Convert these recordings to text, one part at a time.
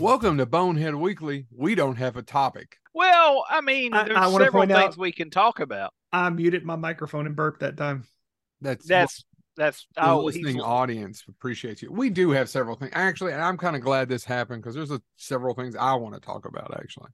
Welcome to Bonehead Weekly. We don't have a topic. Well, I mean, I- there's I wanna several things out- we can talk about. I muted my microphone and burped that time. That's That's that's the oh, he's listening audience appreciates you. We do have several things. Actually, and I'm kind of glad this happened because there's a, several things I want to talk about. Actually,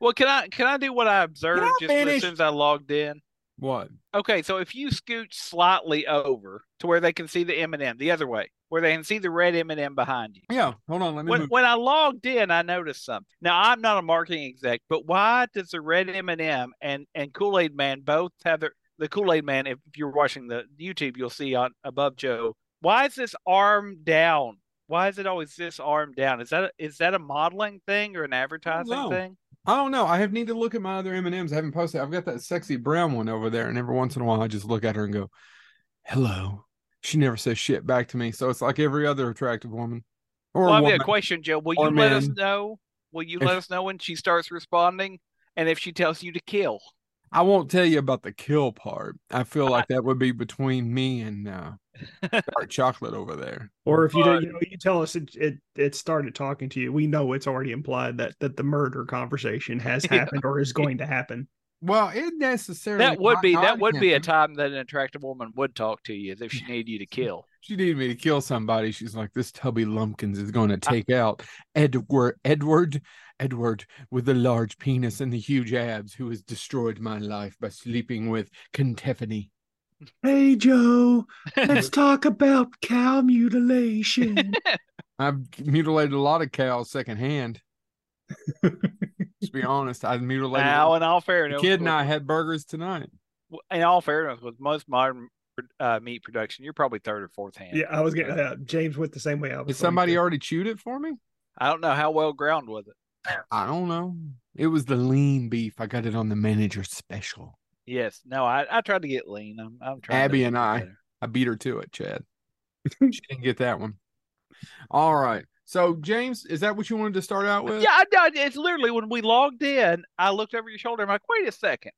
well. Can I can I do what I observed I just as soon as I logged in? What? Okay, so if you scoot slightly over to where they can see the M and M the other way, where they can see the red M and M behind you. Yeah, hold on. Let me When move. when I logged in, I noticed something. Now I'm not a marketing exec, but why does the red M and M and and Kool Aid Man both have their the Kool Aid Man? If you're watching the YouTube, you'll see on above Joe. Why is this arm down? Why is it always this arm down? Is that a, is that a modeling thing or an advertising thing? I don't know. I have need to look at my other M and M's. I haven't posted. I've got that sexy brown one over there, and every once in a while, I just look at her and go, "Hello." She never says shit back to me, so it's like every other attractive woman. Or Well, I've got woman. a question, Joe. Will you let us know? Will you If- let us know when she starts responding, and if she tells you to kill? I won't tell you about the kill part. I feel like that would be between me and uh, dark chocolate over there. Or if you But- don't, you know, you tell us it, it it started talking to you. We know it's already implied that that the murder conversation has Yeah. happened or is going to happen. Well, it necessarily That would be that would be a time that an attractive woman would talk to you if she needed you to kill. She needed me to kill somebody. She's like, this Tubby Lumpkins is going to take out Edward, Edward, Edward with the large penis and the huge abs, who has destroyed my life by sleeping with Kentephany. Hey Joe, let's talk about cow mutilation. I've mutilated a lot of cows secondhand. Let's be honest. I've mutilated. Now, in all the fairness, kid and I had burgers tonight. in all fairness, with most modern uh, meat production, you're probably third or fourth hand. yeah, I was getting uh, James went the same way I was. Did somebody to. already chewed it for me? I don't know how well ground was it. I don't know. It was the lean beef. I got it on the manager special. Yes, no, I, I tried to get lean. I'm, I'm trying. Abby to and I. better. I beat her to it, Chad. she didn't get that one. All right. So, James, is that what you wanted to start out with? Yeah, I, I, it's literally when we logged in, I looked over your shoulder. I'm like, wait a second.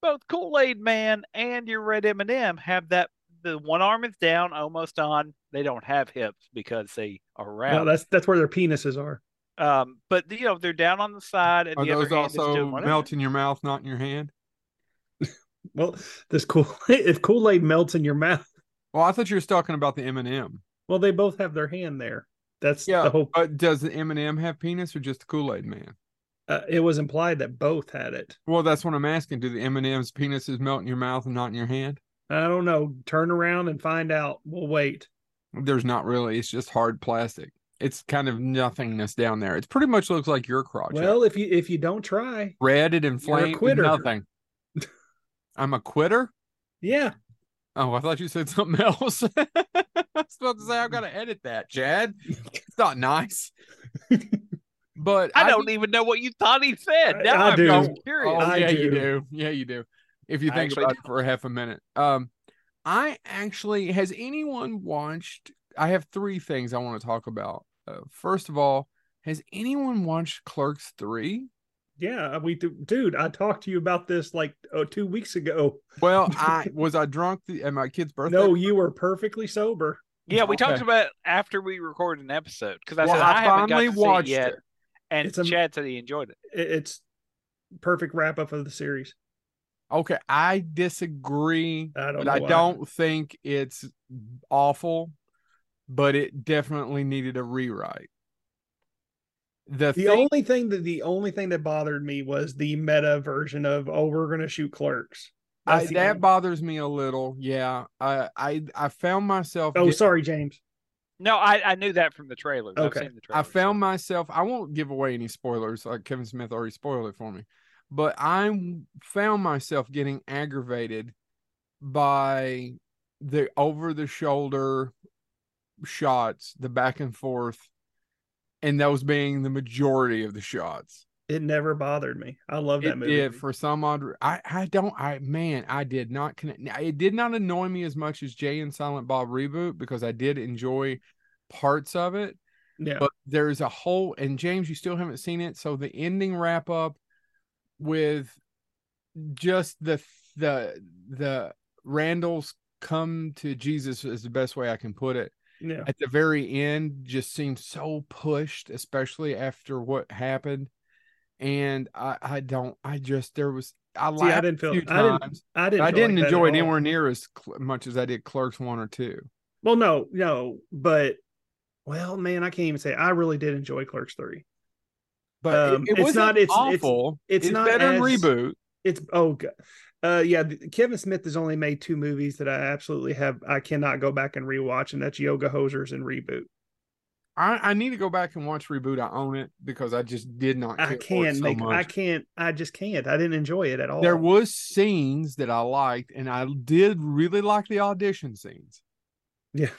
Both Kool Aid Man and your Red M and M have that. The one arm is down, almost on. They don't have hips because they are No, round. that's that's where their penises are. um, but you know they're down on the side, and Are the those other hand is also doing melt in your mouth, not in your hand? Well, this cool if Kool Aid melts in your mouth. Well, I thought you were talking about the M and m Well, they both have their hand there. That's Yeah, the whole. but does the M and m have penis or just the Kool Aid Man? Uh, it was implied that both had it. Well, that's what I'm asking. Do the M and M's penises melt in your mouth and not in your hand? I don't know. Turn around and find out. We'll wait. There's not really. It's just hard plastic. It's kind of nothingness down there. It pretty much looks like your crotch. Well, if you if you don't try, red and inflamed, nothing. I'm a quitter. yeah, Oh, I thought you said something else. I was about to say I've got to edit that, Chad. It's not nice. But I don't even know what you thought he said. I- Now I am do. curious. Oh, I yeah, you do. do. Yeah, you do. If you I think actually about it for a half a minute. Um, I actually has anyone watched? I have three things I want to talk about. Uh, first of all, has anyone watched Clerks three? Yeah. We do, dude. I talked to you about this like oh, two weeks ago. Well, I was I drunk the, at my kid's birthday. No, you were perfectly sober. Yeah, we talked about it after we recorded an episode because I Well, said I I, haven't got finally to see it watched yet, it. and It's a- Chad said he enjoyed it. It- It's perfect wrap up of the series. Okay, I disagree. I don't but know I don't think it's awful, but it definitely needed a rewrite. The, The thing, only thing that the only thing that bothered me was the meta version of oh we're gonna shoot clerks. I, that only- bothers me a little. Yeah, I I I found myself. oh get- sorry James. No, I, I knew that from the trailer Okay. I've seen the I trailers. found myself. I won't give away any spoilers. Like Kevin Smith already spoiled it for me, but I found myself getting aggravated by the over the shoulder shots, the back and forth, and those being the majority of the shots. It never bothered me. I love that It movie. did for some odd. I I don't. I man, I did not connect. It did not annoy me as much as Jay and Silent Bob reboot because I did enjoy parts of it. yeah. But there's a whole. And James, you still haven't seen it, so the ending wrap up with just the the the Randall's come to Jesus is the best way I can put it. Yeah. at the very end just seemed so pushed, especially after what happened. And I, I don't, I just there was I See, I didn't feel I didn't. I didn't I didn't like enjoy it anywhere near as cl- much as I did Clerks one or two. Well, no, no, but well, man, I can't even say I really did enjoy Clerks 3. But Um, it, it it's not- it's- it's- awful. it's not better than reboot. It's oh god. Uh yeah, Kevin Smith has only made two movies that I absolutely have I cannot go back and rewatch, and that's Yoga Hosers and Reboot. I, I need to go back and watch reboot. I own it because I just did not. I can't so make I can't I just can't. I didn't enjoy it at all. There was scenes that I liked, and I did really like the audition scenes. Yeah.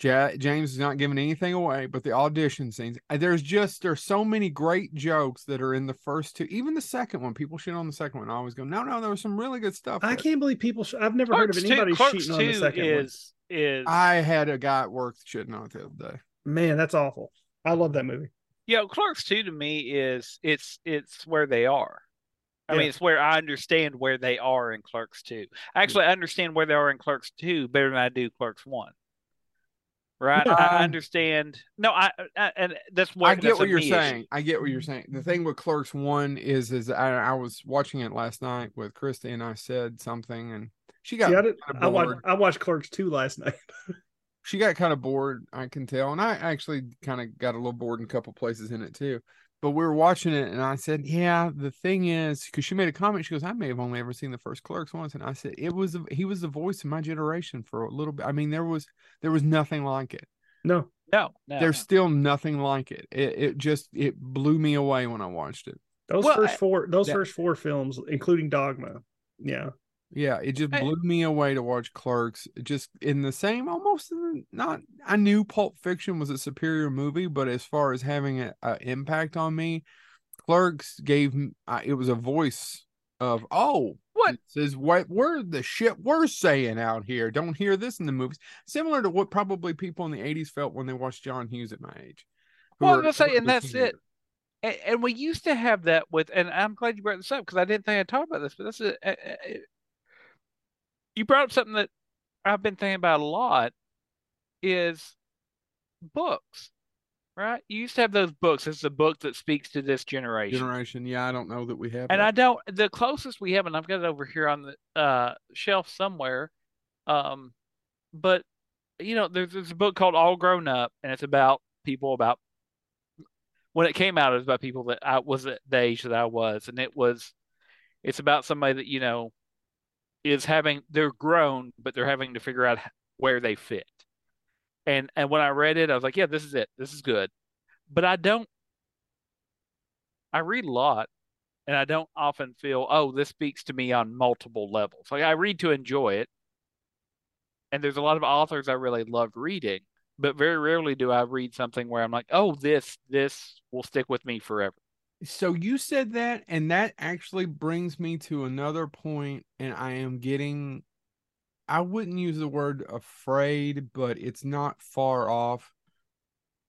Ja- James is not giving anything away, but the audition scenes. uh, There's just there's so many great jokes that are in the first two, even the second one. People shit on the second one. I always go, no, no, there was some really good stuff. I there." can't believe people sh- I've never heard of anybody two, Clerks cheating on the two second one. is is I had a guy at work shitting on it the other day. Man, that's awful. I love that movie. Yeah, Clerks two to me is it's it's where they are. I Yeah. mean, it's where I understand where they are in Clerks two. Actually, I understand where they are in Clerks two better than I do Clerks one. Right? I, I understand. No, I, I and that's what I get what you're me saying. issue. I get what you're saying. The thing with Clerks One is, is I, I was watching it last night with Christy, and I said something, and she got See, I, did, kinda I watched bored. I watched Clerks 2 last night. she got kind of bored. I can tell, and I actually kind of got a little bored in a couple places in it too. But we were watching it, and I said, "Yeah, the thing is, because she made a comment. She goes, I may have only ever seen the first Clerks once,' and I said, it was he was the voice of my generation for a little bit. I mean, there was there was nothing like it. No. No, no. There's no. still nothing like it. It it just it blew me away when I watched it. Those Well, first four those that- first four films, including Dogma. Yeah. Yeah, it just blew me away to watch Clerks. Just in the same, almost the- not. I knew Pulp Fiction was a superior movie, but as far as having an impact on me, Clerks gave it was a voice of oh What? this what we're the shit we're saying out here. Don't hear this in the movies. Similar to what probably people in the '80s felt when they watched John Hughes at my age. Well, I'm was gonna say, and that's it. And, and we used to have that with, and I'm glad you brought this up because I didn't think I'd talk about this, but this is, you brought up something that I've been thinking about a lot is books, right? You used to have those books. It's a book that speaks to this generation. generation. Yeah, I don't know that we have. And that. I don't, the closest we have, and I've got it over here on the uh, shelf somewhere. Um, but you know, there's, there's a book called All Grown Up, and it's about people about when it came out, it was about people that I was at the age that I was, and it was, it's about somebody that you know is having they're grown, but they're having to figure out where they fit. And and when I read it, I was like, yeah, this is it. This is good. But I don't. I read a lot, and I don't often feel, oh, this speaks to me on multiple levels. Like I read to enjoy it, and there's a lot of authors I really love reading, but very rarely do I read something where I'm like, oh, this this will stick with me forever. So you said that, and that actually brings me to another point, and I am getting, I wouldn't use the word afraid, but it's not far off.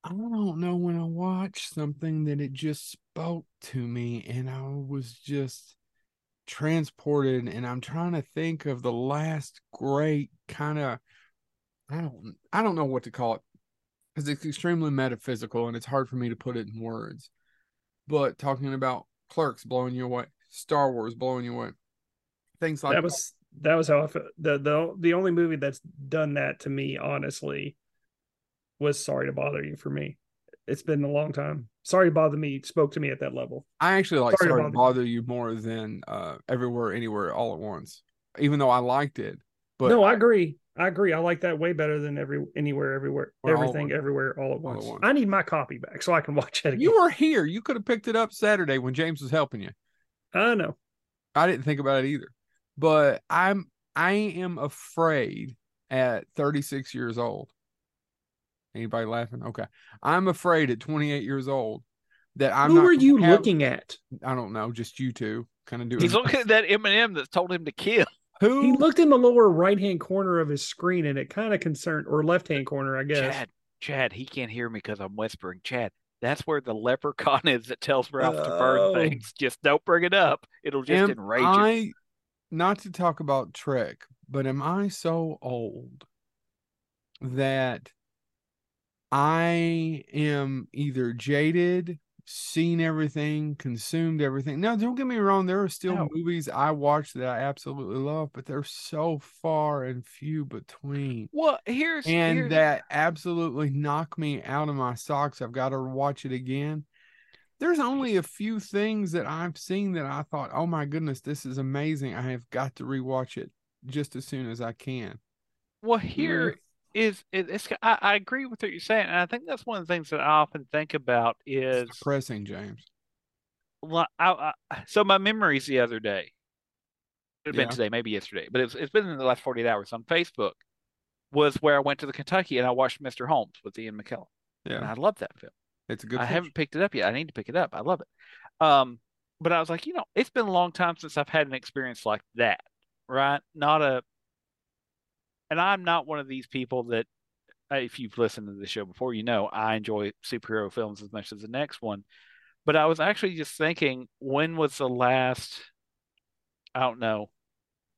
I don't know when I watched something that it just spoke to me, and I was just transported, and I'm trying to think of the last great kind of, I don't, I don't know what to call it, because it's extremely metaphysical, and it's hard for me to put it in words but talking about clerks blowing you away, Star Wars blowing you away, things like that was that was how I felt. The the the only movie that's done that to me, honestly, was Sorry to Bother You for me. It's been a long time. Sorry to Bother Me spoke to me at that level. I actually like Sorry to Sorry to Bother bother you more than uh, Everywhere, Anywhere, All at Once, even though I liked it. But no, I agree. I agree. I like that way better than every anywhere, everywhere, Or everything, once. everywhere, all at All at once. once. I need my copy back so I can watch it again. you were here. You could have picked it up Saturday when James was helping you. I know. I didn't think about it either. But I'm I am afraid at 36 years old. Anybody laughing? Okay. I'm afraid at 28 years old that I'm Who not are you have- looking at? I don't know, just you two kind of doing He's looking at that M and M that's told him to kill. Who He looked in the lower right hand corner of his screen and it kind of concerned, or left hand corner, I guess. Chad, Chad, he can't hear me because I'm whispering. Chad, that's where the leprechaun is that tells Ralph to burn Oh. things. Just don't bring it up. It'll just am enrage you. I not to talk about Trek, but am I so old that I am either jaded, seen everything, consumed everything. Now, don't get me wrong, there are still No. movies I watch that I absolutely love, but they're so far and few between. Well, here's And here's, that absolutely knock me out of my socks. I've got to watch it again. There's only a few things that I've seen that I thought, oh my goodness, this is amazing. I have got to rewatch it just as soon as I can. well here is it, it's I, I agree with what you're saying, and I think that's one of the things that I often think about is It's depressing, James. Well, I, I, so my memories the other day, it have been today, maybe yesterday, but it's it's been in the last 48 hours on Facebook, was where I went to the Kentucky and I watched Mr. Holmes with Ian McKellen, and Yeah, I love that film. it's a good. I haven't picked it up yet. I need to pick it up. I love it. Um, but I was like, you know, it's been a long time since I've had an experience like that, right? Not a, and I'm not one of these people that, uh, if you've listened to the show before, you know I enjoy superhero films as much as the next one. But I was actually just thinking, when was the last, I don't know,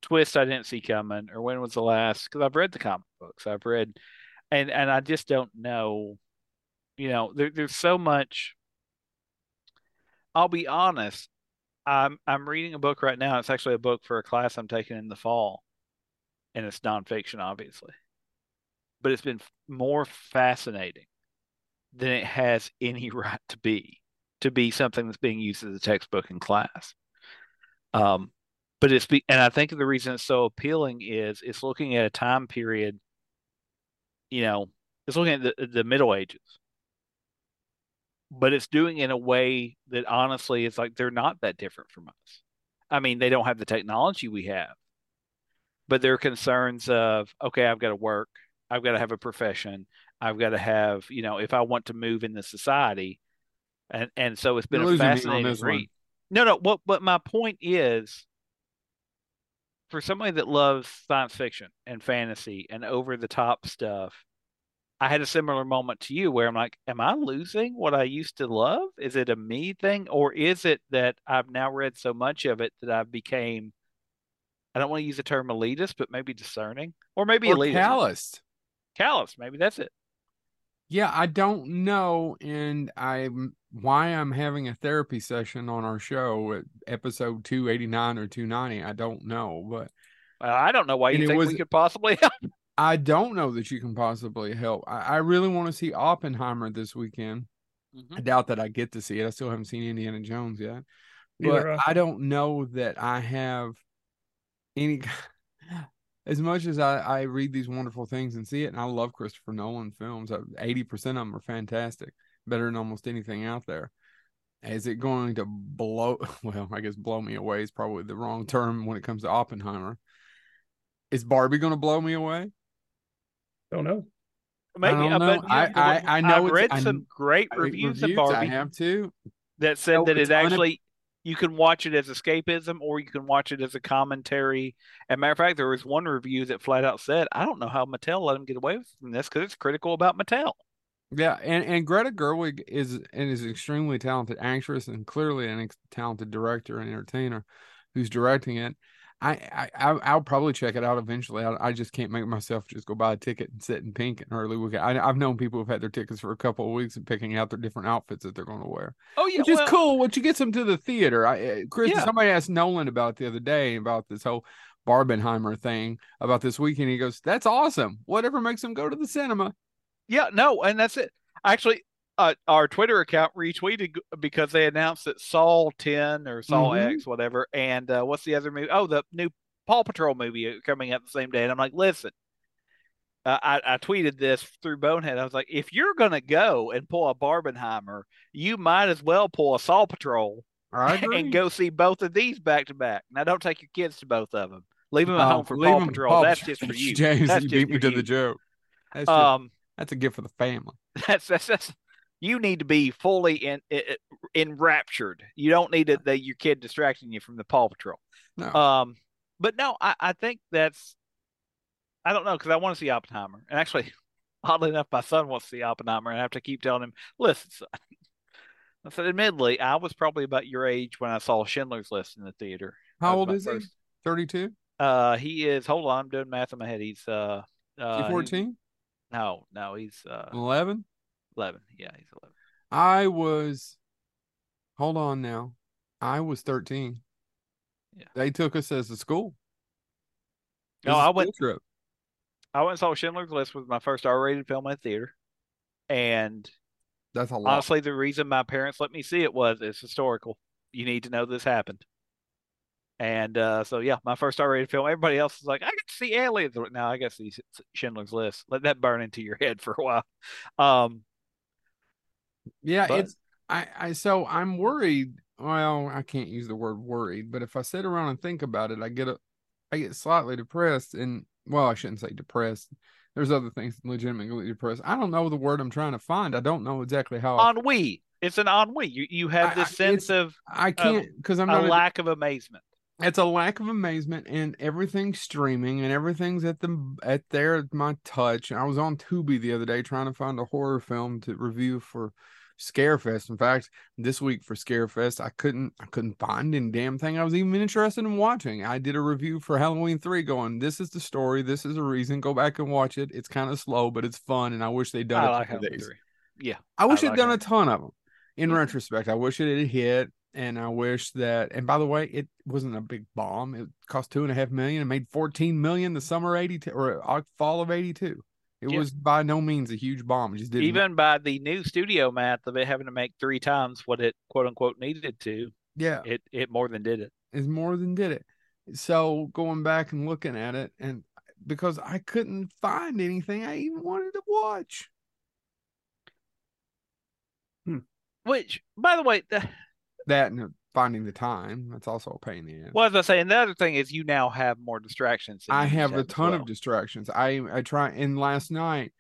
twist I didn't see coming, or when was the last? Because I've read the comic books, I've read, and and I just don't know. You know, there, there's so much. I'll be honest. I'm I'm reading a book right now. It's actually a book for a class I'm taking in the fall, and it's nonfiction, obviously. But it's been more fascinating than it has any right to be, to be something that's being used as a textbook in class. Um, but it's be, and I think the reason it's so appealing is it's looking at a time period. You know, it's looking at the the Middle Ages but it's doing it in a way that honestly it's like they're not that different from us. I mean, they don't have the technology we have, but there are concerns of, okay, I've got to work, I've got to have a profession, I've got to have, you know, if I want to move in the society, and and so it's been You're a losing me on fascinating read. No, no, what but my point is, for somebody that loves science fiction and fantasy and over the top stuff, I had a similar moment to you where I'm like, am I losing what I used to love? Is it a me thing? Or is it that I've now read so much of it that I've became, I don't want to use the term elitist, but maybe discerning? Or maybe Or elitist. calloused. Callous. Maybe that's it. Yeah, I don't know, and I'm why I'm having a therapy session on our show at episode 289 or 290. I don't know, but Well, I don't know why you it think was- we could possibly help. I don't know that you can possibly help. I, I really want to see Oppenheimer this weekend. Mhm. I doubt that I get to see it. I still haven't seen Indiana Jones yet. But have I. I don't know that I have any as much as I, I read these wonderful things and see it, and I love Christopher Nolan films. Eighty percent of them are fantastic, better than almost anything out there. Is it going to blow? Well, I guess blow me away is probably the wrong term when it comes to Oppenheimer. Is Barbie going to blow me away? Don't know. Maybe. don't uh, know. I, I, I, know. I've it's- read I- some great I- reviews, of Barbie. I Barbie have too. that said know that it ton of- actually you can watch it as escapism or you can watch it as a commentary. As a matter of fact, there was one review that flat out said, "I don't know how Mattel let him get away from this because it's critical about Mattel." Yeah, and, and Greta Gerwig is and is an extremely talented actress and clearly an ex- talented director and entertainer who's directing it. I, I I'll probably check it out eventually. I, I just can't make myself just go buy a ticket and sit and pink an early weekend. I, I've known people who've had their tickets for a couple of weeks and picking out their different outfits that they're going to wear, Oh yeah, which is cool. Which you get them to the theater. I uh, Chris, Yeah. somebody asked Nolan about the other day about this whole Barbenheimer thing about this weekend. He goes, "That's awesome. Whatever makes them go to the cinema." Yeah, no, and that's it. Actually, uh, our Twitter account retweeted because they announced that Saw 10 or Saw Mhm. X, whatever, and uh, what's the other movie? Oh, the new Paw Patrol movie uh, coming out the same day. And I'm like, listen, uh, I, I tweeted this through Bonehead. I was like, if you're going to go and pull a Barbenheimer, you might as well pull a Saw Patrol and go see both of these back to back. Now, don't take your kids to both of them. Leave them at Oh, home for Paw Patrol. Paw That's just for you. James, That's you beat me to you. the joke. That's just, Um, that's a gift for the family. that's that's, that's you need to be fully in, in enraptured. You don't need it that your kid distracting you from the Paw Patrol. No, Um, but no, I, I think that's I don't know because I want to see Oppenheimer, and actually, oddly enough, my son wants to see Oppenheimer, and I have to keep telling him, listen, son. I said, admittedly, I was probably about your age when I saw Schindler's List in the theater. How old is he? Thirty-two. Uh, he is. Hold on, I'm doing math in my head. He's uh, uh, fourteen. no, no, he's uh, Eleven. Eleven. Yeah, he's eleven. I was. Hold on now. I was thirteen. Yeah. They took us as a school. No, I went- Trip. I went and saw Schindler's List was my first R-rated film in theater, and That's a lot. honestly, the reason my parents let me see it was it's historical. You need to know this happened. And uh, so, yeah, my first R-rated film. Everybody else is like, I get to see aliens. Now I got to see Schindler's List. Let that burn into your head for a while. Um, Yeah, But- it's I I so I'm worried. Well, I can't use the word worried, but if I sit around and think about it, I get a I get slightly depressed and well, I shouldn't say depressed. There's other things legitimately depressed. I don't know the word I'm trying to find. I don't know exactly how I, ennui. It's an ennui. You you have I- I- this sense of I can't because I'm a not a- lack of amazement. It's a lack of amazement and everything's streaming and everything's at the at there at my touch. I was on Tubi the other day trying to find a horror film to review for Scarefest. In fact, this week for Scarefest, I couldn't I couldn't find any damn thing I was even interested in watching. I did a review for Halloween 3 going, this is the story, this is a reason. Go back and watch it. It's kind of slow, but it's fun and I wish they'd done I it like Halloween days. three. Yeah, I wish I like done her. a ton of them. In Yeah. retrospect, I wish it had hit, and I wish that. And by the way, it wasn't a big bomb. It cost two and a half million and made fourteen million the summer eighty two or uh, fall of eighty two. It Yeah. was by no means a huge bomb. It just didn't. even by the new studio math of it having to make three times what it quote unquote needed to, yeah, it it more than did it. it. is more than did it. So going back and looking at it, and because I couldn't find anything I even wanted to watch. Which, by the way, the, That and finding the time. That's also a pain in the ass. well, as I say, and the other thing is you now have more distractions. I have a ton well. of distractions. I I try and last night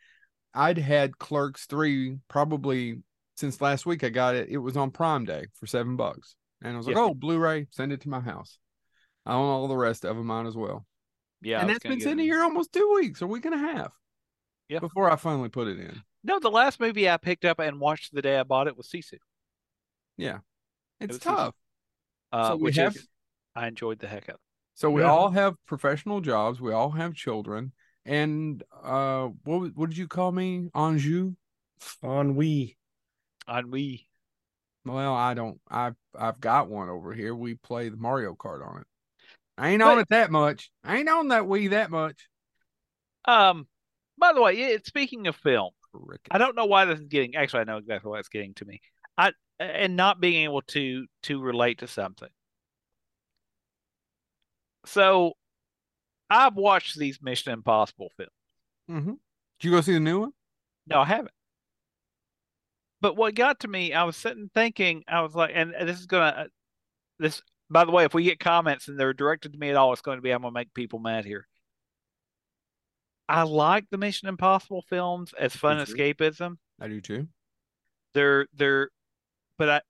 I'd had Clerks 3 probably since last week I got it. It was on Prime Day for 7 bucks. And I was like, Yeah. "Oh, Blu-ray, send it to my house." I own all the rest of them mine as well. Yeah, and that's been sitting here almost 2 weeks, a week and a half. Yeah. Before I finally put it in. No, the last movie I picked up and watched the day I bought it was Sisu. It's tough. Uh, So we which have- is I enjoyed the heck out. of. So we Yeah. all have professional jobs, we all have children. And uh what what did you call me? Anjou? on we. Ennui. Well, I don't. I've I've got one over here. We play the Mario Kart on it. I ain't on it that much. I ain't on that Wii that much. Um, by the way, it, speaking of film, Cricket. I don't know why this is getting. Actually, I know exactly why it's getting to me. I and not being able to to relate to something. So, I've watched these Mission Impossible films. Mm-hmm. Did you go see the new one? No, I haven't. But what got to me, I was sitting thinking, I was like, and this is gonna, this. By the way, if we get comments and they're directed to me at all, it's going to be I'm gonna make people mad here. I like the Mission Impossible films as fun escapism. I do too. They're they're, but I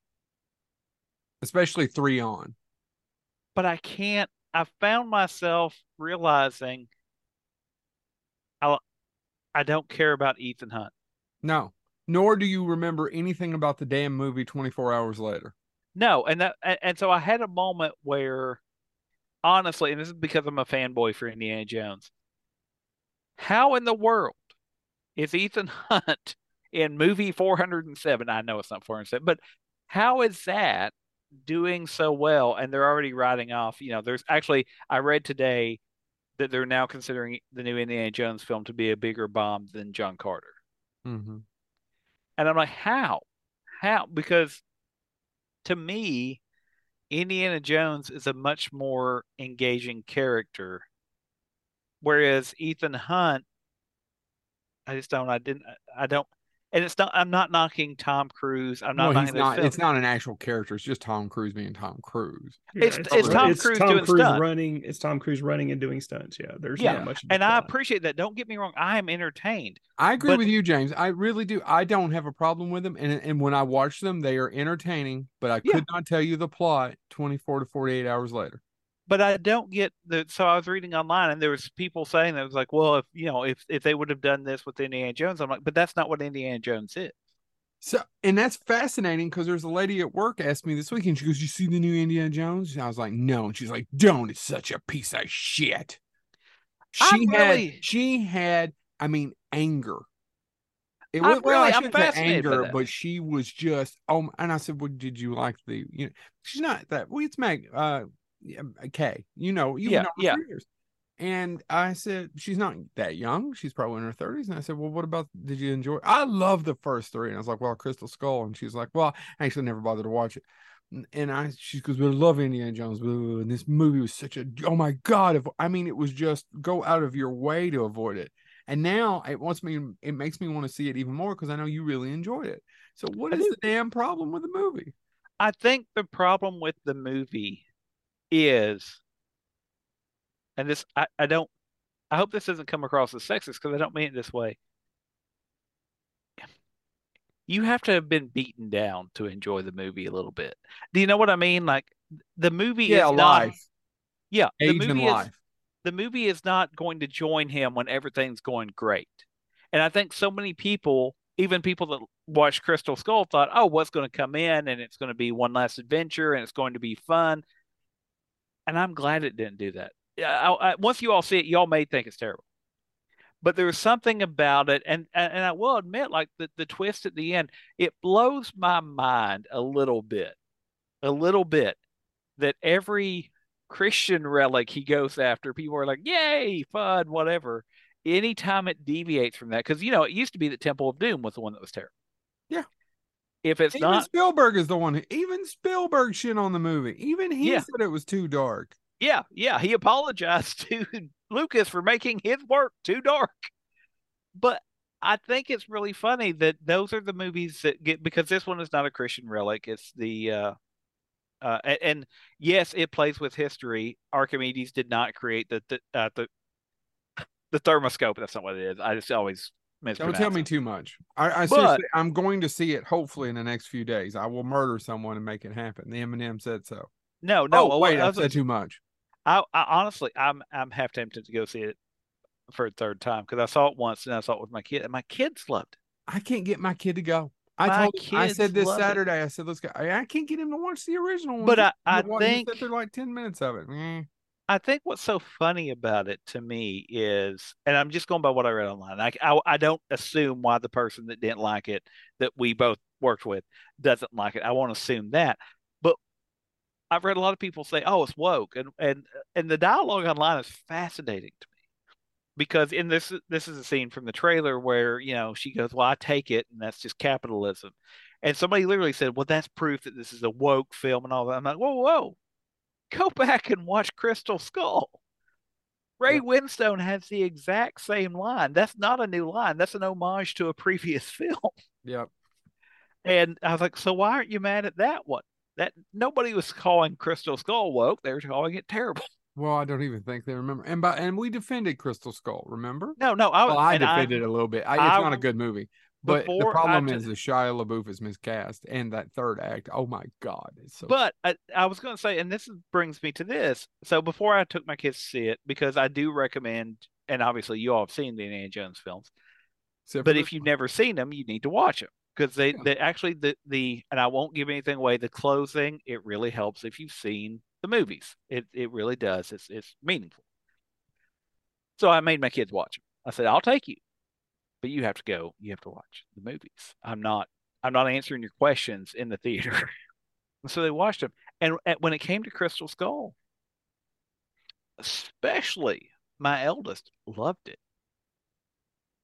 Especially three on. but I can't. I found myself realizing I I don't care about Ethan Hunt. No. Nor do you remember anything about the damn movie 24 hours later. No, and that and, and so I had a moment where honestly, and this is because I'm a fanboy for Indiana Jones. How in the world is Ethan Hunt in movie 407? I know it's not 407, but how is that doing so well? And they're already writing off, you know, there's actually I read today that they're now considering the new Indiana Jones film to be a bigger bomb than John Carter. Mm-hmm. And I'm like, how? How? Because to me, Indiana Jones is a much more engaging character. Whereas Ethan Hunt, I just don't, I didn't, I don't, and it's not, I'm not knocking Tom Cruise. I'm not No, he's knocking not. It's not an actual character. It's just Tom Cruise being Tom Cruise. It's- it's Tom, Tom Cruise doing stunts. running. It's Tom Cruise running and doing stunts. Yeah, there's Yeah, not much. And I appreciate that. Don't get me wrong. I am entertained. I agree But- with you, James. I really do. I don't have a problem with them, and and when I watch them, they are entertaining. But I Yeah. could not tell you the plot 24 to 48 hours later. But I don't get the. So I was reading online, and there was people saying that it was like, well, if you know, if if they would have done this with Indiana Jones, I'm like, but that's not what Indiana Jones is. So, and that's fascinating because there's a lady at work asked me this weekend. She goes, "You see the new Indiana Jones?" And I was like, "No." And she's like, "Don't! It's such a piece of shit." She I'm had, really- she had, I mean, anger. It I'm was well, really- I I'm shouldn't say by anger, that. but she was just oh, and I said, "Well, did you like the? You know, she's not that. Well, it's Meg, uh, yeah, uh, Kay. You know, you Yeah, know yeah. years." And I said, "She's not that young. She's probably in her thirties. And I said, "Well, what about? Did you enjoy? I love the first three. And I was like, "Well, Crystal Skull." And she's like, "Well, I actually never bothered to watch it." And- I, she goes, "But I love Indiana Jones." And this movie was such a, oh my god! If I mean, it was just go out of your way to avoid it. And now it wants me, it makes me want to see it even more because I know you really enjoyed it. So what is the damn problem with the movie? I think the problem with the movie is, and this I, I don't I hope this doesn't come across as sexist because I don't mean it this way. You have to have been beaten down to enjoy the movie a little bit. Do you know what I mean? Like the movie Yeah, is not life, yeah, the age and movie is life. the movie is not going to join him when everything's going great. And I think so many people, even people that watched Crystal Skull, thought, oh, what's going to come in and it's going to be one last adventure and it's going to be fun. And I'm glad it didn't do that. I, I, once you all see it, y'all may think it's terrible. But there was something about it, and and I will admit, like the, the twist at the end, it blows my mind a little bit, a little bit, that every Christian relic he goes after, people are like, yay, fun, whatever. Anytime it deviates from that, because you know, it used to be the Temple of Doom was the one that was terrible. Yeah. If it's Even not, Spielberg is the one. Who, even Spielberg shit on the movie. Even he Yeah. said it was too dark. yeah, yeah, he apologized to Lucas for making his work too dark. But I think it's really funny that those are the movies that get because this one is not a Christian relic. It's the uh uh and, and yes, it plays with history. Archimedes did not create the the uh, the the thermoscope. That's not what it is. I just always Don't tell me too much. I, I But- seriously, I'm going to see it. Hopefully, in the next few days, I will murder someone and make it happen. The M and M said so. No, no. oh, what wait, I I said too much. I, I honestly, I'm I'm half tempted to go see it for a third time because I saw it once and I saw it with my kid, and my kids loved it. I can't get my kid to go. I My told him, I said this loved it. Saturday. I said let's go. I, can't get him to watch the original one. But I, I He wa- he think through like ten minutes of it. Eh. I think what's so funny about it to me is, and I'm just going by what I read online. I, I, I don't assume why the person that didn't like it, that we both worked with, doesn't like it. I won't assume that. But I've read a lot of people say, "Oh, it's woke," and and and the dialogue online is fascinating to me because in this this is a scene from the trailer where you know she goes, "Well, I take it, and that's just capitalism," and somebody literally said, "Well, that's proof that this is a woke film and all that." I'm like, "Whoa, whoa." Go back and watch Crystal Skull. Ray Yep. Winstone has the exact same line. That's not a new line. That's an homage to a previous film. Yep. And I was like, so why aren't you mad at that one? That nobody was calling Crystal Skull woke. They were calling it terrible. Well, I don't even think they remember. And by and we defended Crystal Skull. Remember? No, no, I was. Well, I and I- defended it a little bit. I, it's I not a good movie. But the before I problem t- is the Shia LaBeouf is miscast, and that third act. Oh my god, it's so. But I, I was going to say, and this brings me to this. So before I took my kids to see it, because I do recommend, and obviously you all have seen the Indiana Jones films, except but if you've one. never seen them, you need to watch them because they, Yeah. they actually the the and I won't give anything away. The closing it really helps if you've seen the movies. It it really does. It's it's meaningful. So I made my kids watch them. I said I'll take you, but you have to go. You have to watch the movies. I'm not I'm not answering your questions in the theater. So they watched them, and at, when it came to Crystal Skull, especially my eldest loved it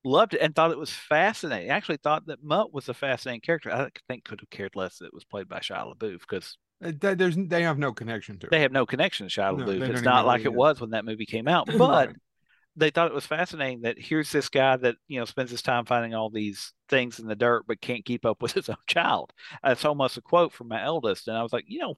loved it and thought it was fascinating. Actually, thought that Mutt was a fascinating character. I think could have cared less that it was played by Shia LaBeouf because Uh, there's they have no connection to it. they have no connection to Shia No, LaBeouf. it's not like it was when that movie came out. But. They thought it was fascinating that here's this guy that you know spends his time finding all these things in the dirt but can't keep up with his own child. That's almost a quote from my eldest, and I was like, you know,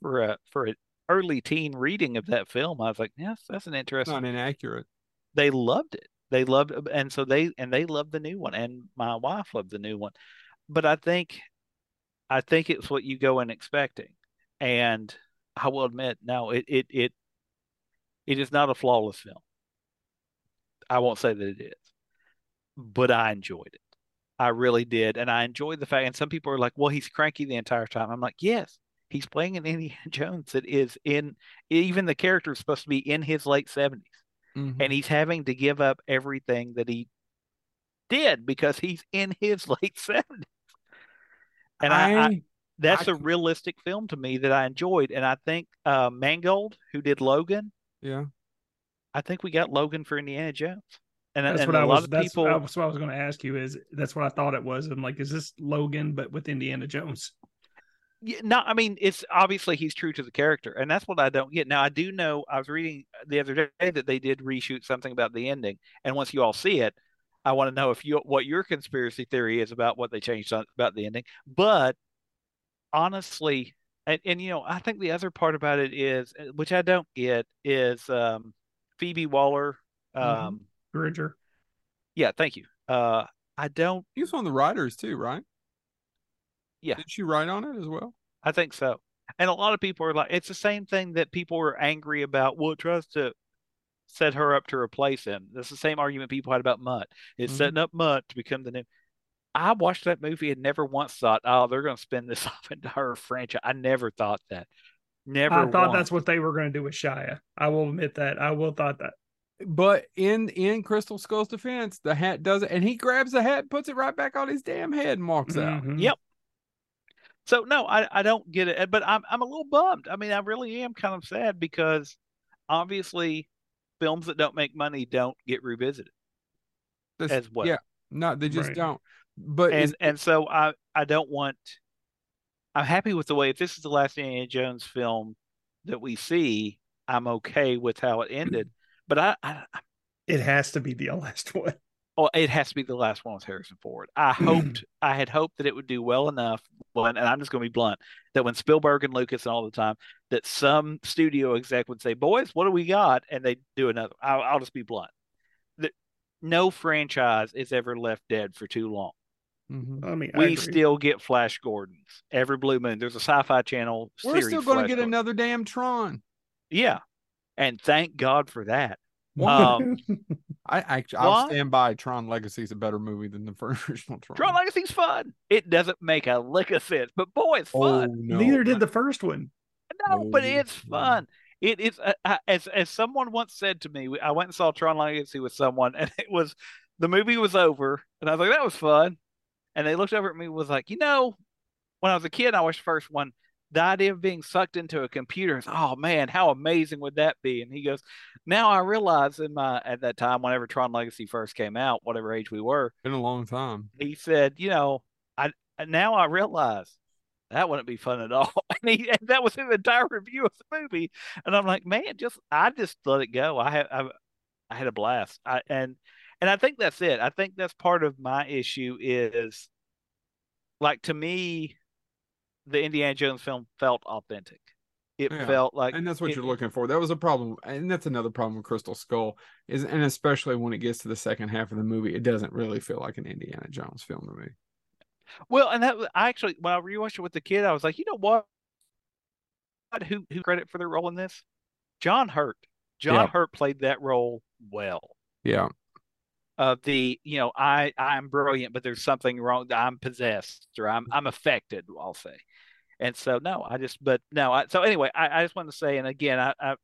for a for an early teen reading of that film, I was like, yes, that's an interesting not inaccurate. they loved it. They loved and so they and they loved the new one and my wife loved the new one. But I think I think it's what you go in expecting. And I will admit, no, it it it it is not a flawless film. I won't say that it is. But I enjoyed it. I really did. And I enjoyed the fact and some people are like, well, he's cranky the entire time. I'm like, yes, he's playing an Indiana Jones that is in even the character is supposed to be in his late 70s Mhm. and he's having to give up everything that he did because he's in his late seventies. And I, I, I, that's I a realistic film to me that I enjoyed. And I think uh, Mangold, who did Logan, yeah. I think we got Logan for Indiana Jones. And, That's and what a I lot was. of That's people, that's what I was going to ask you. Is that's what I thought it was? I'm like, is this Logan but with Indiana Jones? Yeah, no, I mean, it's obviously he's true to the character, and that's what I don't get. Now, I do know I was reading the other day that they did reshoot something about the ending, and once you all see it, I want to know if you what your conspiracy theory is about what they changed on, about the ending. But honestly, and, and you know, I think the other part about it is, uh, which I don't get, is um, Phoebe Waller. Um. Bridger. Yeah, thank you. Uh, I don't. He was one of the writers too, right? Yeah. Did she write on it as well? I think so. And a lot of people are like, it's the same thing that people were angry about. Well, it tries to set her up to replace him. That's the same argument people had about Mutt. It's Mhm. setting up Mutt to become the new. I watched that movie and never once thought, oh, they're going to spin this off into her franchise. I never thought that. Never. I thought once. that's what they were going to do with Shia. I will admit that. I will thought that. But in in Crystal Skull's defense, the hat does it, and he grabs the hat, puts it right back on his damn head, and walks out. Mhm. Yep. So no, I I don't get it, but I'm I'm a little bummed. I mean, I really am kind of sad because obviously films that don't make money don't get revisited That's- as well. Yeah, no, they just Right. don't. But and is- and so I I don't want. I'm happy with the way. If this is the last Indiana Jones film that we see, I'm okay with how it ended. But I, I It has to be the last one. oh, it has to be the last one with Harrison Ford. I hoped I had hoped that it would do well enough. When, and I'm just going to be blunt that when Spielberg and Lucas and all the time that some studio exec would say, "Boys, what do we got?" and they do another. I'll, I'll just be blunt. That no franchise is ever left dead for too long. Mhm. I mean, we agree. still get Flash Gordons every blue moon. There's a Sci-Fi Channel. we're series, still going to get Gordon. another damn Tron. Yeah, and thank God for that. Why? Um, I actually, I'll stand by. Tron Legacy is a better movie than the first original Tron. Tron Legacy's fun. It doesn't make a lick of sense, but boy, it's oh fun. no, Neither did the first one. No, but it's no. fun. It is uh, uh, as as someone once said to me. I went and saw Tron Legacy with someone, and it was the movie was over, and I was like, "That was fun." And they looked over at me, and was like, "You know, when I was a kid, I watched the first one. The idea of being sucked into a computer is, oh man, how amazing would that be?" And he goes, "Now I realize in my at that time, whenever Tron Legacy first came out, whatever age we were, Been a long time. he said, you know, I now I realize that wouldn't be fun at all. And he and that was his entire review of the movie. And I'm like, man, just I just let it go. I had I, I had a blast. I and and I think that's it. I think that's part of my issue is like to me, the Indiana Jones film felt authentic. It Yeah. felt like and that's what it- you're looking for. That was a problem, and that's another problem with Crystal Skull is, and especially when it gets to the second half of the movie, it doesn't really feel like an Indiana Jones film to me. Well, and that I actually when I rewatched it with the kid, I was like, you know what? Who who credit for their role in this? John Hurt. John Yeah. Hurt played that role well. Yeah, Of the, you know, I I'm brilliant, but there's something wrong. I'm possessed, or I'm I'm affected. I'll say. And so no, I just but no. I, so anyway, I, I just want to say, and again, I, I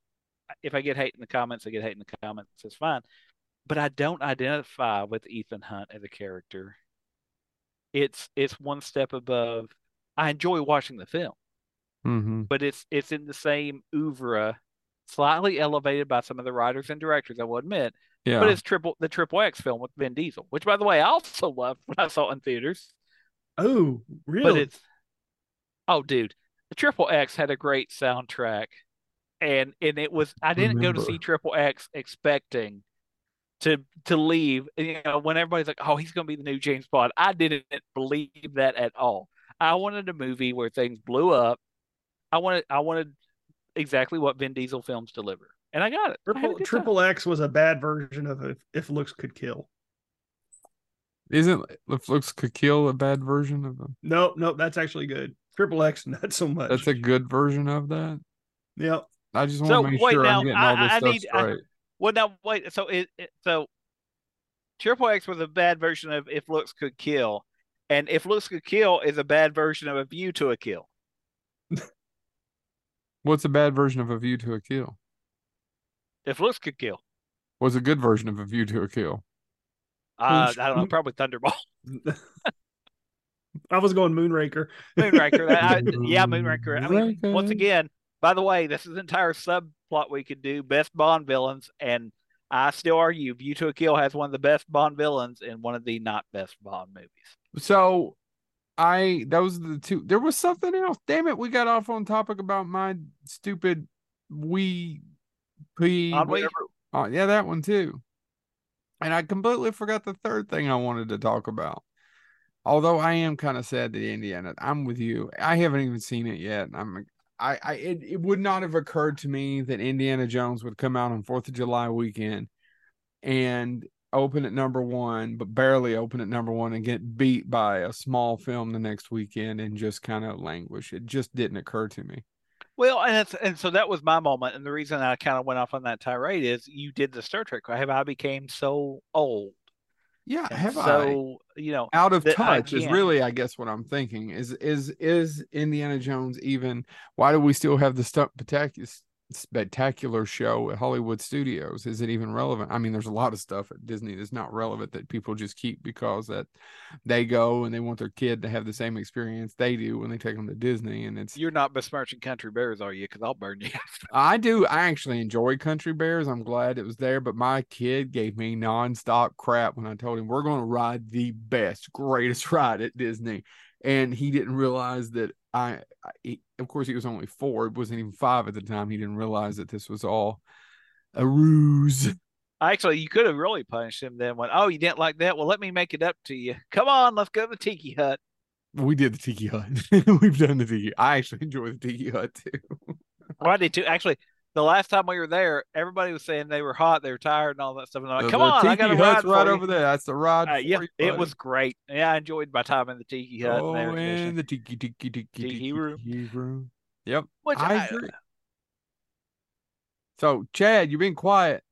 if I get hate in the comments, I get hate in the comments. It's fine. But I don't identify with Ethan Hunt as a character. It's it's one step above. I enjoy watching the film, mm-hmm. but it's it's in the same oeuvre, slightly elevated by some of the writers and directors. I will admit, yeah. but it's triple the Triple X film with Vin Diesel, which by the way I also loved when I saw it in theaters. Oh, really? But it's oh, dude, the Triple X had a great soundtrack, and and it was I didn't go to see Triple X expecting to to leave. You know, when everybody's like, "Oh, he's going to be the new James Bond," I didn't believe that at all. I wanted a movie where things blew up. I wanted I wanted exactly what Vin Diesel films deliver, and I got it. I had a Triple Triple X was a bad version of if, if looks could kill. Isn't if looks could kill a bad version of them? Nope, nope, that's actually good. Triple X, not so much. That's a good version of that. yep. I just want So, to make wait, sure now, I'm getting I- all this I stuff need- I- straight. Well, now wait. So it, it so Triple X was a bad version of If Looks Could Kill, and If Looks Could Kill is a bad version of A View to a Kill. What's a bad version of A View to a Kill? If Looks Could Kill, was a good version of A View to a Kill? Uh, I don't know, probably Thunderball. I was going Moonraker. Moonraker. I, yeah, Moonraker. I mean, Moonraker. once again, by the way, this is an entire subplot we could do best Bond villains, and I still argue View to a Kill has one of the best Bond villains in one of the not best Bond movies. So I those are the two. There was something else. Damn it, we got off on topic about my stupid we p? Oh, uh, yeah, that one too. And I completely forgot the third thing I wanted to talk about. Although I am kind of sad that Indiana. I'm with you. I haven't even seen it yet. I'm I, I it, it would not have occurred to me that Indiana Jones would come out on Fourth of July weekend and open at number one, but barely open at number one and get beat by a small film the next weekend and just kind of languish. It just didn't occur to me. Well, and it's, and so that was my moment, and the reason I kind of went off on that tirade is you did the Star Trek. Have I became so old? Yeah, And have I? so you know, Out of touch is really, I guess, what I'm thinking. Is is is Indiana Jones even? Why do we still have the stunt spectacular show at Hollywood Studios? Is it even relevant? I mean, there's a lot of stuff at Disney that's not relevant that people just keep because that they go and they want their kid to have the same experience they do when they take them to Disney, and it's you're not besmirching Country Bears, are you? Because I'll burn you. I do. I actually enjoy Country Bears. I'm glad it was there, but my kid gave me nonstop crap when I told him we're going to ride the best, greatest ride at Disney, and he didn't realize that I. I he, of course, he was only four. It wasn't even five at the time. He didn't realize that this was all a ruse. Actually, you could have really punished him then. When oh, you didn't like that? Well, let me make it up to you. Come on, let's go to the Tiki Hut. We did the Tiki Hut. We've done the Tiki. I actually enjoy the Tiki Hut too. Well, I did too. Actually, the last time we were there, everybody was saying they were hot, they were tired, and all that stuff. And I'm like, come The on, I got a Hut's ride right you." over there. That's the ride. Uh, yeah, you, it was great. Yeah, I enjoyed my time in the Tiki Hut. and the air Oh, conditioning. and the tiki tiki tiki Tiki tiki room. tiki room. Yep, Which I I- agree. So, Chad, you've been quiet.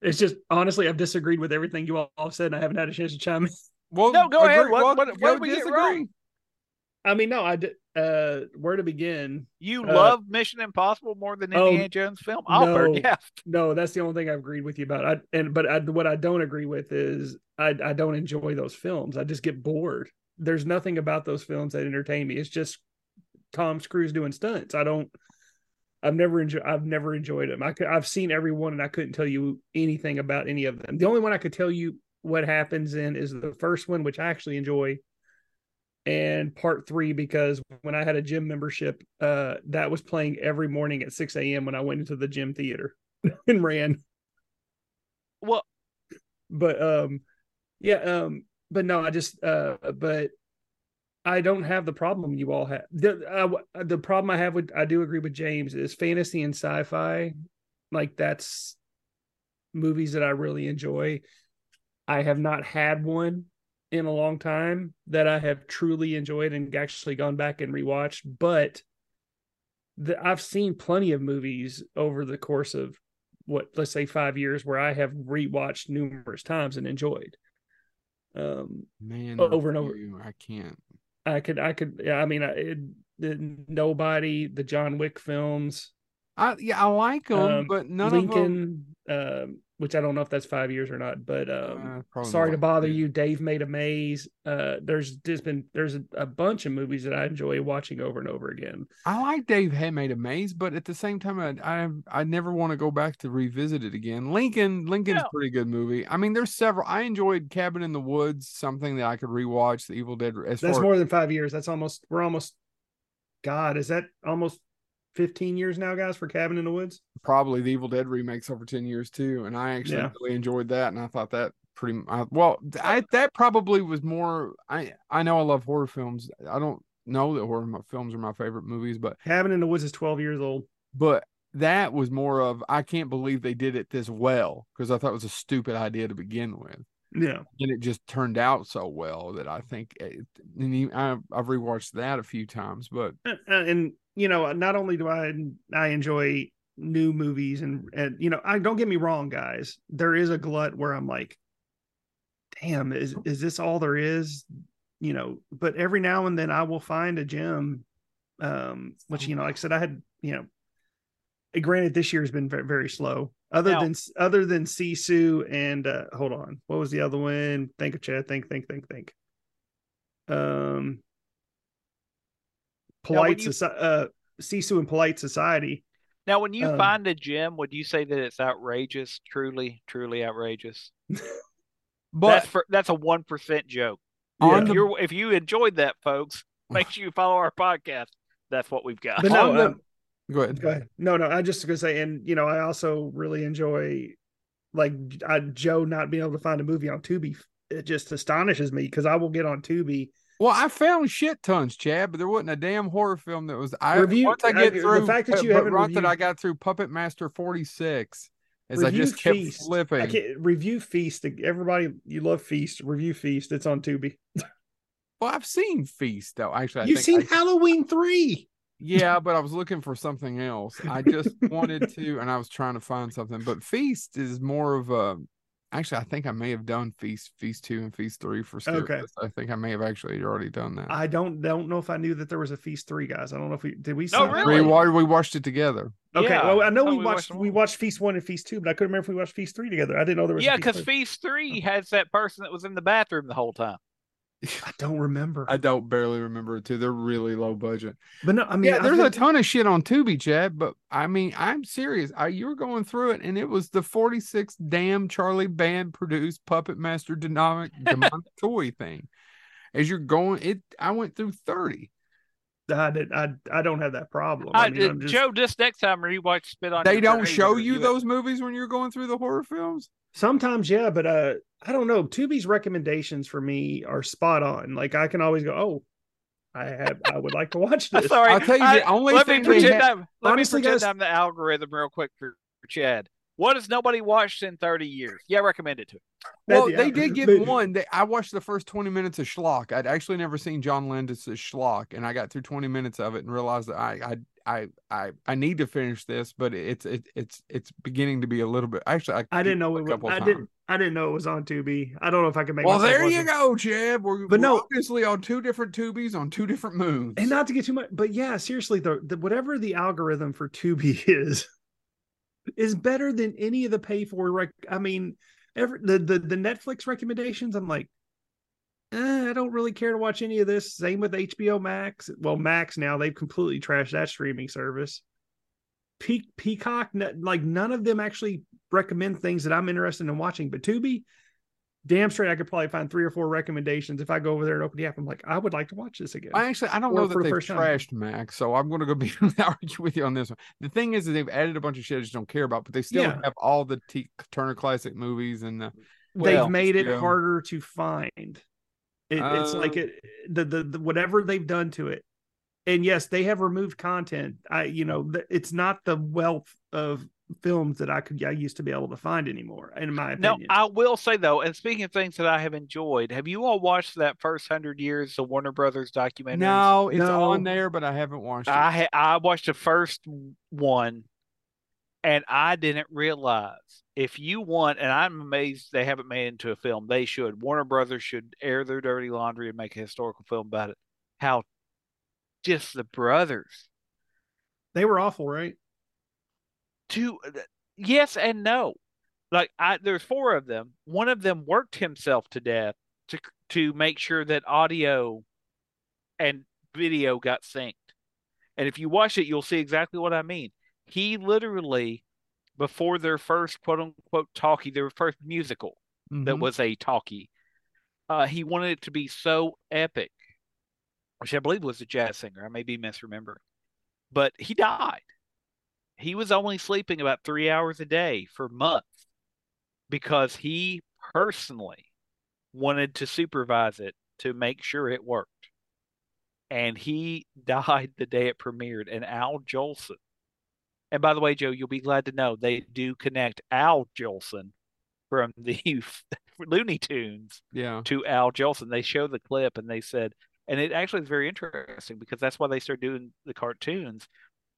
It's just honestly, I've disagreed with everything you all have said, and I haven't had a chance to chime in. Well, No, go ahead. agree- What- what- what did we get wrong? I mean, no, I did. Uh, where to begin? You Uh, love Mission Impossible more than oh, Indiana Jones film? Burn no. out. No, that's the only thing I've agreed with you about. I and but I, what I don't agree with is I I don't enjoy those films. I just get bored. There's nothing about those films that entertain me. It's just Tom Cruise doing stunts. I don't. I've never enjoyed. I've never enjoyed them. I could, I've seen every one, and I couldn't tell you anything about any of them. The only one I could tell you what happens in is the first one, which I actually enjoy, and part three because when I had a gym membership, uh, that was playing every morning at six a.m. when I went into the gym theater and ran. Well, But um, yeah, um, but no, I just uh, but I don't have the problem you all have. The uh, the problem I have with I do agree with James is fantasy and sci-fi, like that's movies that I really enjoy. I have not had one in a long time that I have truly enjoyed and actually gone back and rewatched. But the, I've seen plenty of movies over the course of what let's say five years where I have rewatched numerous times and enjoyed. Um, Man, Over and over. you. I can't. I could, I could, yeah, I mean, I, it, the nobody, the John Wick films, I yeah, I like them, Um, but none of them. Lincoln, um, which I don't know if that's five years or not, but um, Uh, sorry more to bother you. Dave made a maze. Uh, there's just been there's a, a bunch of movies that I enjoy watching over and over again. I like Dave had made a maze, but at the same time, I I, I never want to go back to revisit it again. Lincoln, Lincoln's Yeah. a pretty good movie. I mean, there's several. I enjoyed Cabin in the Woods, something that I could rewatch. The Evil Dead. As That's more than five years. That's almost we're almost. God, is that almost fifteen years now, guys, for Cabin in the Woods? probably the Evil Dead remakes over ten years too, and I actually Yeah. really enjoyed that, and I thought that pretty I, well. I that probably was more. I I know I love horror films. I don't know that horror films are my favorite movies, but Cabin in the Woods is twelve years old. but that was more of I can't believe they did it this well because I thought it was a stupid idea to begin with, Yeah, and it just turned out so well that I think it, and even- I, I've rewatched that a few times. But and, and you know, uh, not only do I I enjoy new movies and and you know, I don't get me wrong, guys. There is a glut where I'm like, damn, is is this all there is? You know, but every now and then I will find a gem, um, which you know, like I said, I had you know, granted, this year has been very, very slow. Other Now- than other than Sisu and uh, hold on, what was the other one? Think of Chad. Think, think, think, think. Um, polite you- society. Uh, Sisu and polite society. Now, when you Um, find a gym would you say that it's outrageous? Truly, truly outrageous. But that's for, that's a one percent joke. on If the you're if you enjoyed that, folks, make sure you follow our podcast. That's what we've got. But no, On um, go ahead. Go ahead. No, no, I just gonna say, and you know, I also really enjoy like I, Joe not being able to find a movie on Tubi. It just astonishes me because I will get on Tubi. Well, I found shit tons, Chad, but there wasn't a damn horror film that was. I Review- once I uh, I- through the fact that you haven't once that I got through Puppet Master forty six, as I just kept Feast. I flipping. can't review Feast. Everybody, you love Feast. Review Feast. It's on Tubi. Well, I've seen Feast though. Actually, I You've seen I- Halloween three. Yeah, but I was looking for something else. I just wanted to, and I was trying to find something. But Feast is more of a. Actually, I think I may have done Feast, Feast two, and Feast three for Serious. Okay. I think I may have actually already done that. I don't don't know if I knew that there was a Feast three, guys. I don't know if we did. We No, see- really? we, we watched it together. Okay, Yeah, well, I know thought we we watched watched we watched Feast one and Feast two, but I couldn't remember if we watched Feast three together. I didn't know there was. yeah, because three. Feast Three oh. has that person that was in the bathroom the whole time. I don't remember. I don't barely remember it too. They're really low budget. but no, I mean, yeah, there's a ton of shit on Tubi, Chad. But I mean, I'm serious. I you were going through it, and it was the 46 damn Charlie Band produced Puppet Master demonic demonic toy thing. As you're going, it I went through 30. I did. I I don't have that problem. I, I mean, just, Joe, just next time rewatch Spit on. They don't show you review it. those movies when you're going through the horror films. sometimes, yeah, but uh, I don't know. Tubi's recommendations for me are spot on. Like I can always go, oh, I have, I would like to watch this. Sorry, I'll tell you I- the only let me thing they pretend have- I'm, let Honestly, me pretend guys- I'm the algorithm real quick for, for Chad. What has nobody watched in 30 years? Yeah, I recommend it to him. Well, Yeah, they did give but- one. They, I watched the first 20 minutes of Schlock. I'd actually never seen John Landis's Schlock, and I got through 20 minutes of it and realized that I I I I, I need to finish this, but it's it, it's it's beginning to be a little bit. Actually, I, I didn't know a it was. couple I times. didn't. I didn't know it was on Tubi. I don't know if I can make. It. Well, myself there watch you it. go, Chad. We're, But we're no- obviously on two different tubies on two different moons. And not to get too much, but yeah, seriously, the, the whatever the algorithm for Tubi is, is better than any of the pay for. Rec- I mean, every the, the the Netflix recommendations. I'm like, eh, I don't really care to watch any of this. Same with HBO Max. Well, Max now they've completely trashed that streaming service. Pe- Peacock, like none of them actually recommend things that I'm interested in watching. But Tubi, damn straight, I could probably find three or four recommendations if I go over there and open the app. I'm like, I would like to watch this again. I actually I don't Or know that they've time. trashed Max, so I'm going to go be argue with you on this one. The thing is that they've added a bunch of shit I just don't care about, but they still Yeah. have all the T- Turner Classic movies and the Well, they've made it harder to find. It, it's like Uh, it the, the the whatever they've done to it. And yes, they have removed content. I you know it's not the wealth of films that I could I used to be able to find anymore. In my Now, opinion, I will say though, and speaking of things that I have enjoyed, have you all watched that first hundred years of Warner Brothers documentary? No, it's No. on there, but I haven't watched it. I ha- I watched the first one, and I didn't realize if you want, and I'm amazed they haven't made it into a film. They should. Warner Brothers should air their dirty laundry and make a historical film about it. How just the brothers they were awful, right? To yes and no. Like I, there's four of them. One of them worked himself to death to to make sure that audio and video got synced. And if you watch it, you'll see exactly what I mean. He literally, before their first quote unquote talkie, their first musical that Mhm. was a talkie, uh, he wanted it to be so epic, which I believe was a jazz singer. I may be misremembering, but he died. He was only sleeping about three hours a day for months because he personally wanted to supervise it to make sure it worked. And he died the day it premiered. And Al Jolson, and by the way, Joe, you'll be glad to know they do connect Al Jolson from the Looney Tunes yeah. to Al Jolson. They show the clip and they said, and it actually is very interesting because that's why they started doing the cartoons,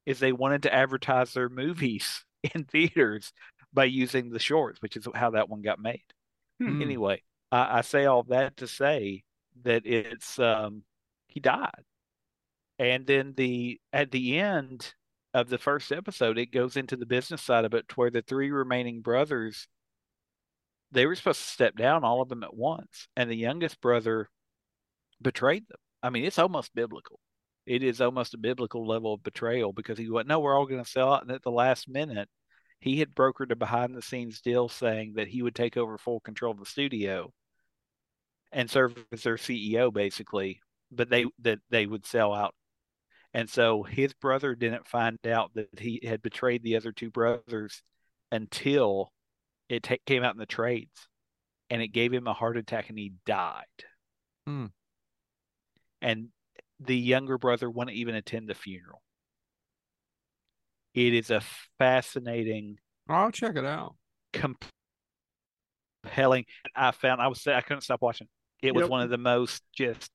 is they wanted to advertise their movies in theaters by using the shorts, which is how that one got made. Hmm. Anyway, I, I say all that to say that it's um he died, and then the at the end of the first episode, it goes into the business side of it, to where the three remaining brothers, they were supposed to step down, all of them at once, and the youngest brother betrayed them. I mean, it's almost biblical. It is almost a biblical level of betrayal because he went, "No, we're all going to sell out," and at the last minute, he had brokered a behind the scenes deal saying that he would take over full control of the studio and serve as their CEO basically, but they that they would sell out. And so his brother didn't find out that he had betrayed the other two brothers until it came out in the trades, and it gave him a heart attack and he died. Hmm. And the younger brother wouldn't even attend the funeral. It is a fascinating I'll check it out. compelling. I found I was I couldn't stop watching. It was one of the most just,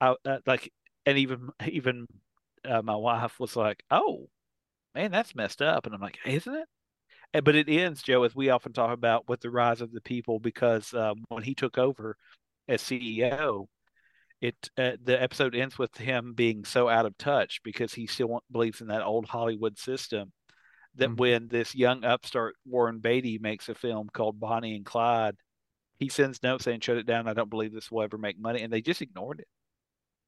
I uh, like, and even even uh, my wife was like, "Oh, man, that's messed up," and I'm like, "Isn't it?" And- But it ends, Joe, as we often talk about, with the rise of the people, because um, when he took over as CEO, it uh, the episode ends with him being so out of touch because he still believes in that old Hollywood system that Mhm. when this young upstart Warren Beatty makes a film called Bonnie and Clyde, he sends notes saying, "Shut it down. I don't believe this will ever make money," and they just ignored it.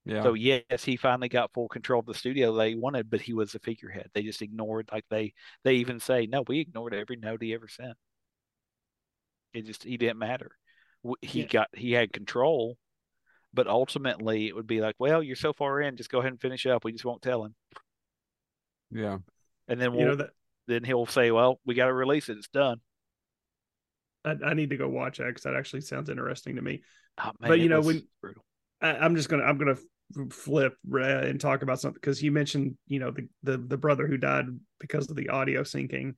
Yeah. So yes, he finally got full control of the studio they wanted, but he was a figurehead. They just ignored, like they they even say, "No, we ignored every note he ever sent." It just he didn't matter. He Yeah. got he had control, but ultimately it would be like, "Well, you're so far in, just go ahead and finish up. We just won't tell him." yeah. And then You we'll know that then he'll say, "Well, we got to release it. It's done." I, I need to go watch that because that actually sounds interesting to me. Oh, man, But, you know, was when- brutal. I, I'm just gonna I'm gonna flip uh, and talk about something because you mentioned you know the, the the brother who died because of the audio syncing.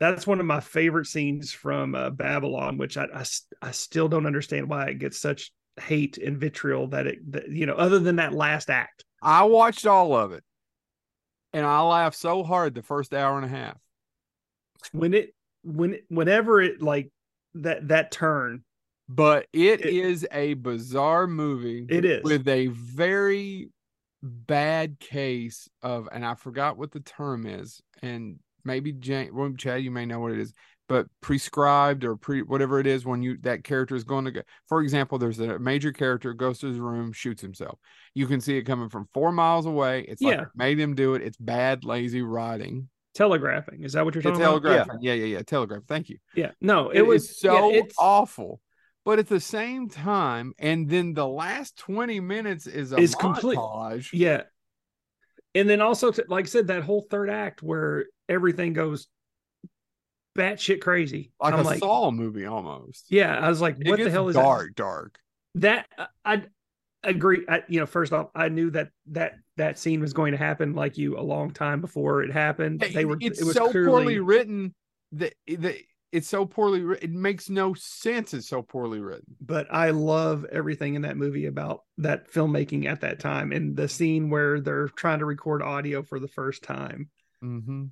That's one of my favorite scenes from uh, Babylon, which I, I, I, still don't understand why it gets such hate and vitriol that it that, you know other than that last act. I watched all of it, and I laughed so hard the first hour and a half. when it when whenever it like that that turn But it It- is a bizarre movie. It is. with a very bad case of, and I forgot what the term is, and maybe Jane, well, Chad, you may know what it is, but prescribed or pre whatever it is when you that character is going to go. For example, there's a major character goes to his room, shoots himself. You can see it coming from four miles away. It's like Yeah. it made him do it. It's bad, lazy writing. telegraphing is that what you're It's talking about? telegraphing. Yeah, yeah, yeah. Telegraph. Thank you. Yeah, no, it, It was was so yeah, it's, awful. But at the same time, and then the last 20 minutes is a Is complete- montage. Yeah. And then also, t- like I said, that whole third act where everything goes batshit crazy. like I'm a like, Saw movie almost. yeah, I was like, what the hell is that? dark, dark. that? I, agree. I, you know, first off, I knew that that that scene was going to happen like you a long time before it happened. They were. it's it was so clearly, poorly written that, that it's so poorly written. It makes no sense. It's so poorly written. but I love everything in that movie about that filmmaking at that time and the scene where they're trying to record audio for the first time. Mm-hmm.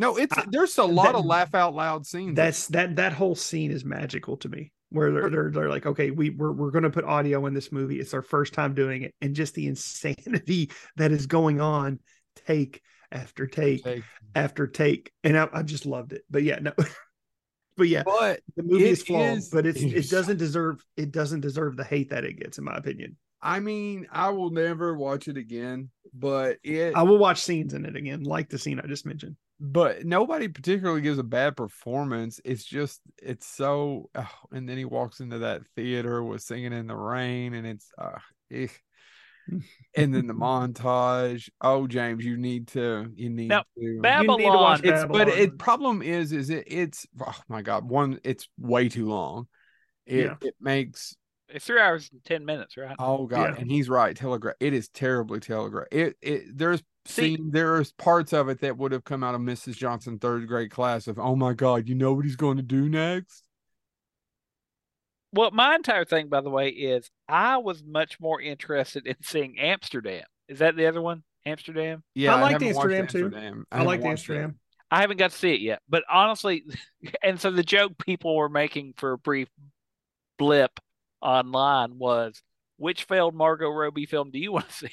No, it's I- there's a lot that- of laugh out loud scenes. That's that that whole scene is magical to me. Where they're they're, they're like, okay, we we're we're going to put audio in this movie. It's our first time doing it, and just the insanity that is going on, take after take Take- after take, and I, I just loved it. But yeah, no, but yeah, But the movie is flawed, is- but it's it doesn't deserve it doesn't deserve the hate that it gets, in my opinion. I mean, I will never watch it again. But it I will watch scenes in it again, like the scene I just mentioned. But nobody particularly gives a bad performance. It's just it's so. Oh, and then he walks into that theater with singing in the rain, and it's uh, eh. and then the montage. Oh, James, you need to. You need Now, to. Bab- You need to watch Babylon, it's but Babylon. it problem is is it it's oh my god one it's way too long. It Yeah. it makes It's three hours and ten minutes, right? Oh god, Yeah. and he's right. Telegraph. It is terribly telegraph. It it there's See- scene there's parts of it that would have come out of Mrs. Johnson third grade class of oh my god, you know what he's going to do next? Well, my entire thing, by the way, is I was much more interested in seeing Amsterdam. Is that the other one? Amsterdam? Yeah, I liked haven't watched Amsterdam, too. Amsterdam. I, haven't like watched it. Amsterdam. I haven't got to see it yet, but honestly, and so the joke people were making for a brief blip online was, which failed Margot Robbie film do you want to see?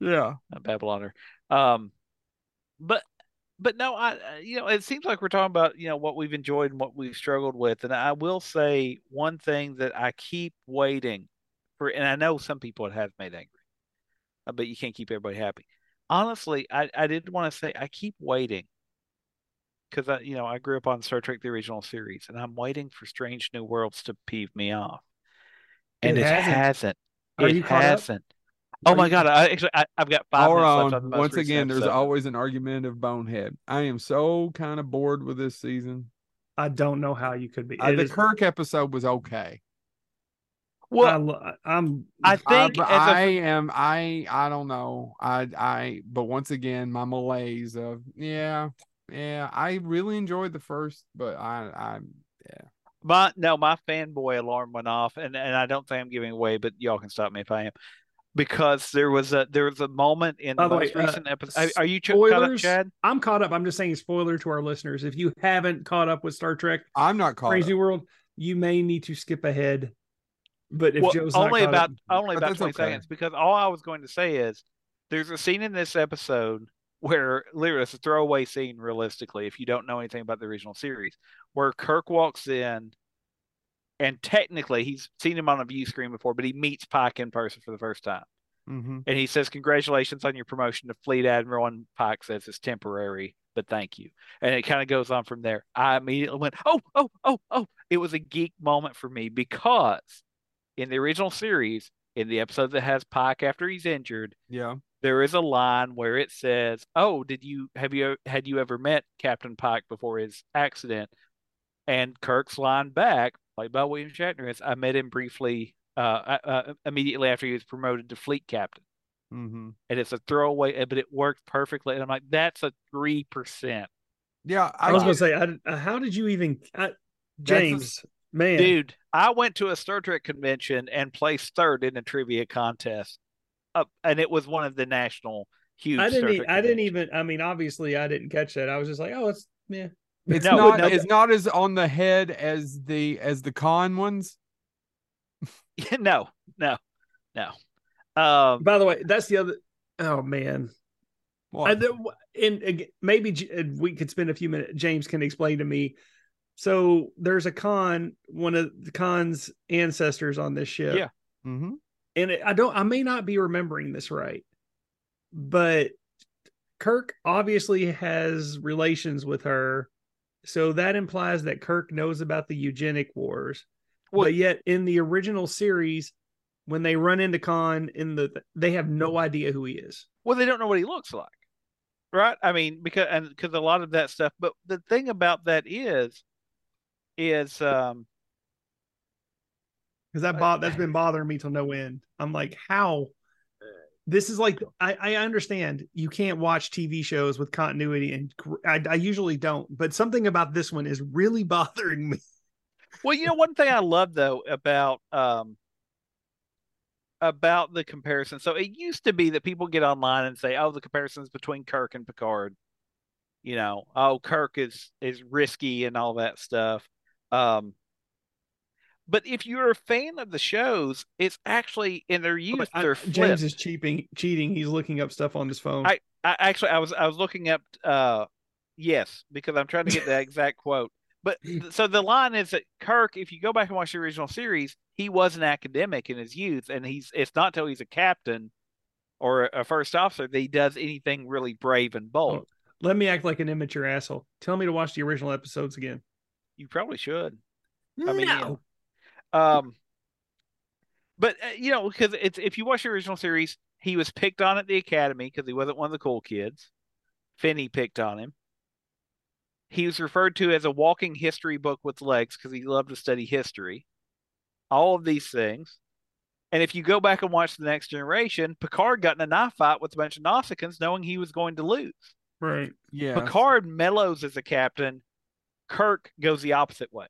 Yeah. a Babyloner. Um, but but no, I uh, you know it seems like we're talking about you know what we've enjoyed and what we've struggled with, and I will say one thing that I keep waiting for, and I know some people it has made angry, uh, but you can't keep everybody happy. Honestly, I I did want to say I keep waiting because I you know I grew up on Star Trek the original series, and I'm waiting for Strange New Worlds to peeve me off, and It it, hasn't. It hasn't. It caught up? Hasn't. Oh my god! I actually I, I've got five Hold minutes on on. the most Once again, there's episode. always an argument of bonehead. I am so kind of bored with this season. I don't know how you could be. Uh, the is- Kirk episode was okay. I, well. lo- I'm. I I, think but as a- I am I I don't know. I I but once again my malaise of yeah, yeah, I really enjoyed the first, but I I Yeah. My no, my fanboy alarm went off, and and I don't think I'm giving away, but y'all can stop me if I am, because there was a there was a moment in By the the way, most uh, recent episode. Are, are you ch- caught up. Chad? I'm caught up. I'm just saying spoiler to our listeners. If you haven't caught up with Star Trek I'm not caught. Strange up. World, you may need to skip ahead. But if Well, Joe's only caught about up, only about twenty okay. seconds, because all I was going to say is there's a scene in this episode where literally it's a throwaway scene, realistically, if you don't know anything about the original series, where Kirk walks in. And technically, he's seen him on a view screen before, but he meets Pike in person for the first time. Mhm. and he says, "Congratulations on your promotion to fleet admiral." And Pike says it's temporary, but thank you. And it kind of goes on from there. I immediately went, "Oh, oh, oh, oh!" It was a geek moment for me because in the original series, in the episode that has Pike after he's injured, Yeah. there is a line where it says, "Oh, did you have you had you ever met Captain Pike before his accident?" And Kirk's line back, played by William Shatner, is, "I met him briefly." Uh, uh, immediately after he was promoted to fleet captain Mhm. and it's a throwaway, but it worked perfectly. And I'm like, that's a three percent, Yeah, I, I, was going to say, I, how did you even, I, That's a- James? man, dude. I went to a Star Trek convention and placed third in a trivia contest, up, and it was one of the national huge. I didn't. e- Trek I didn't even. I mean, obviously, I didn't catch that. I was just like, oh, it's yeah. It's No, not no. it's not as on the head as the as the Khan ones. no, no, no. Um, By the way, that's the other. Oh man, I, the- and again, maybe J- uh, we could spend a few minutes. James can explain to me. So there's a con, one of the Khan's ancestors on this ship. Yeah. mm-hmm. and it- I don't. I may not be remembering this right, but Kirk obviously has relations with her, so that implies that Kirk knows about the eugenic wars. Well- but yet in the original series, when they run into Khan in the, they have no idea who he is. well, they don't know what he looks like, right? I mean, because and because a lot of that stuff. But the thing about that is, is um, because that bo- that's been bothering me till no end. I'm like, how? This is like I, I understand you can't watch TV shows with continuity, and I, I usually don't. But something about this one is really bothering me. Well, you know, one thing I love though about um about the comparison. So it used to be that people get online and say, "Oh, the comparisons between Kirk and Picard." You know, oh, Kirk is is risky and all that stuff. Um but if you're a fan of the shows, it's actually in their youth I- they're James is cheating. Cheating. He's looking up stuff on his phone. I- I actually I was I was looking up uh yes, because I'm trying to get the exact quote. But so the line is that Kirk, if you go back and watch the original series, he was an academic in his youth, and he's it's not till he's a captain or a, first officer that he does anything really brave and bold. Oh. Let me act like an immature asshole. Tell me to watch the original episodes again. You probably should. I mean, no. Um, but uh, you know, because it's if you watch the original series, he was picked on at the academy because he wasn't one of the cool kids. Finney picked on him. He was referred to as a walking history book with legs because he loved to study history. All of these things. And if you go back and watch the next generation, Picard got in a knife fight with a bunch of Nausicaans knowing he was going to lose. Right. Yeah. Picard mellows as a captain. Kirk goes the opposite way.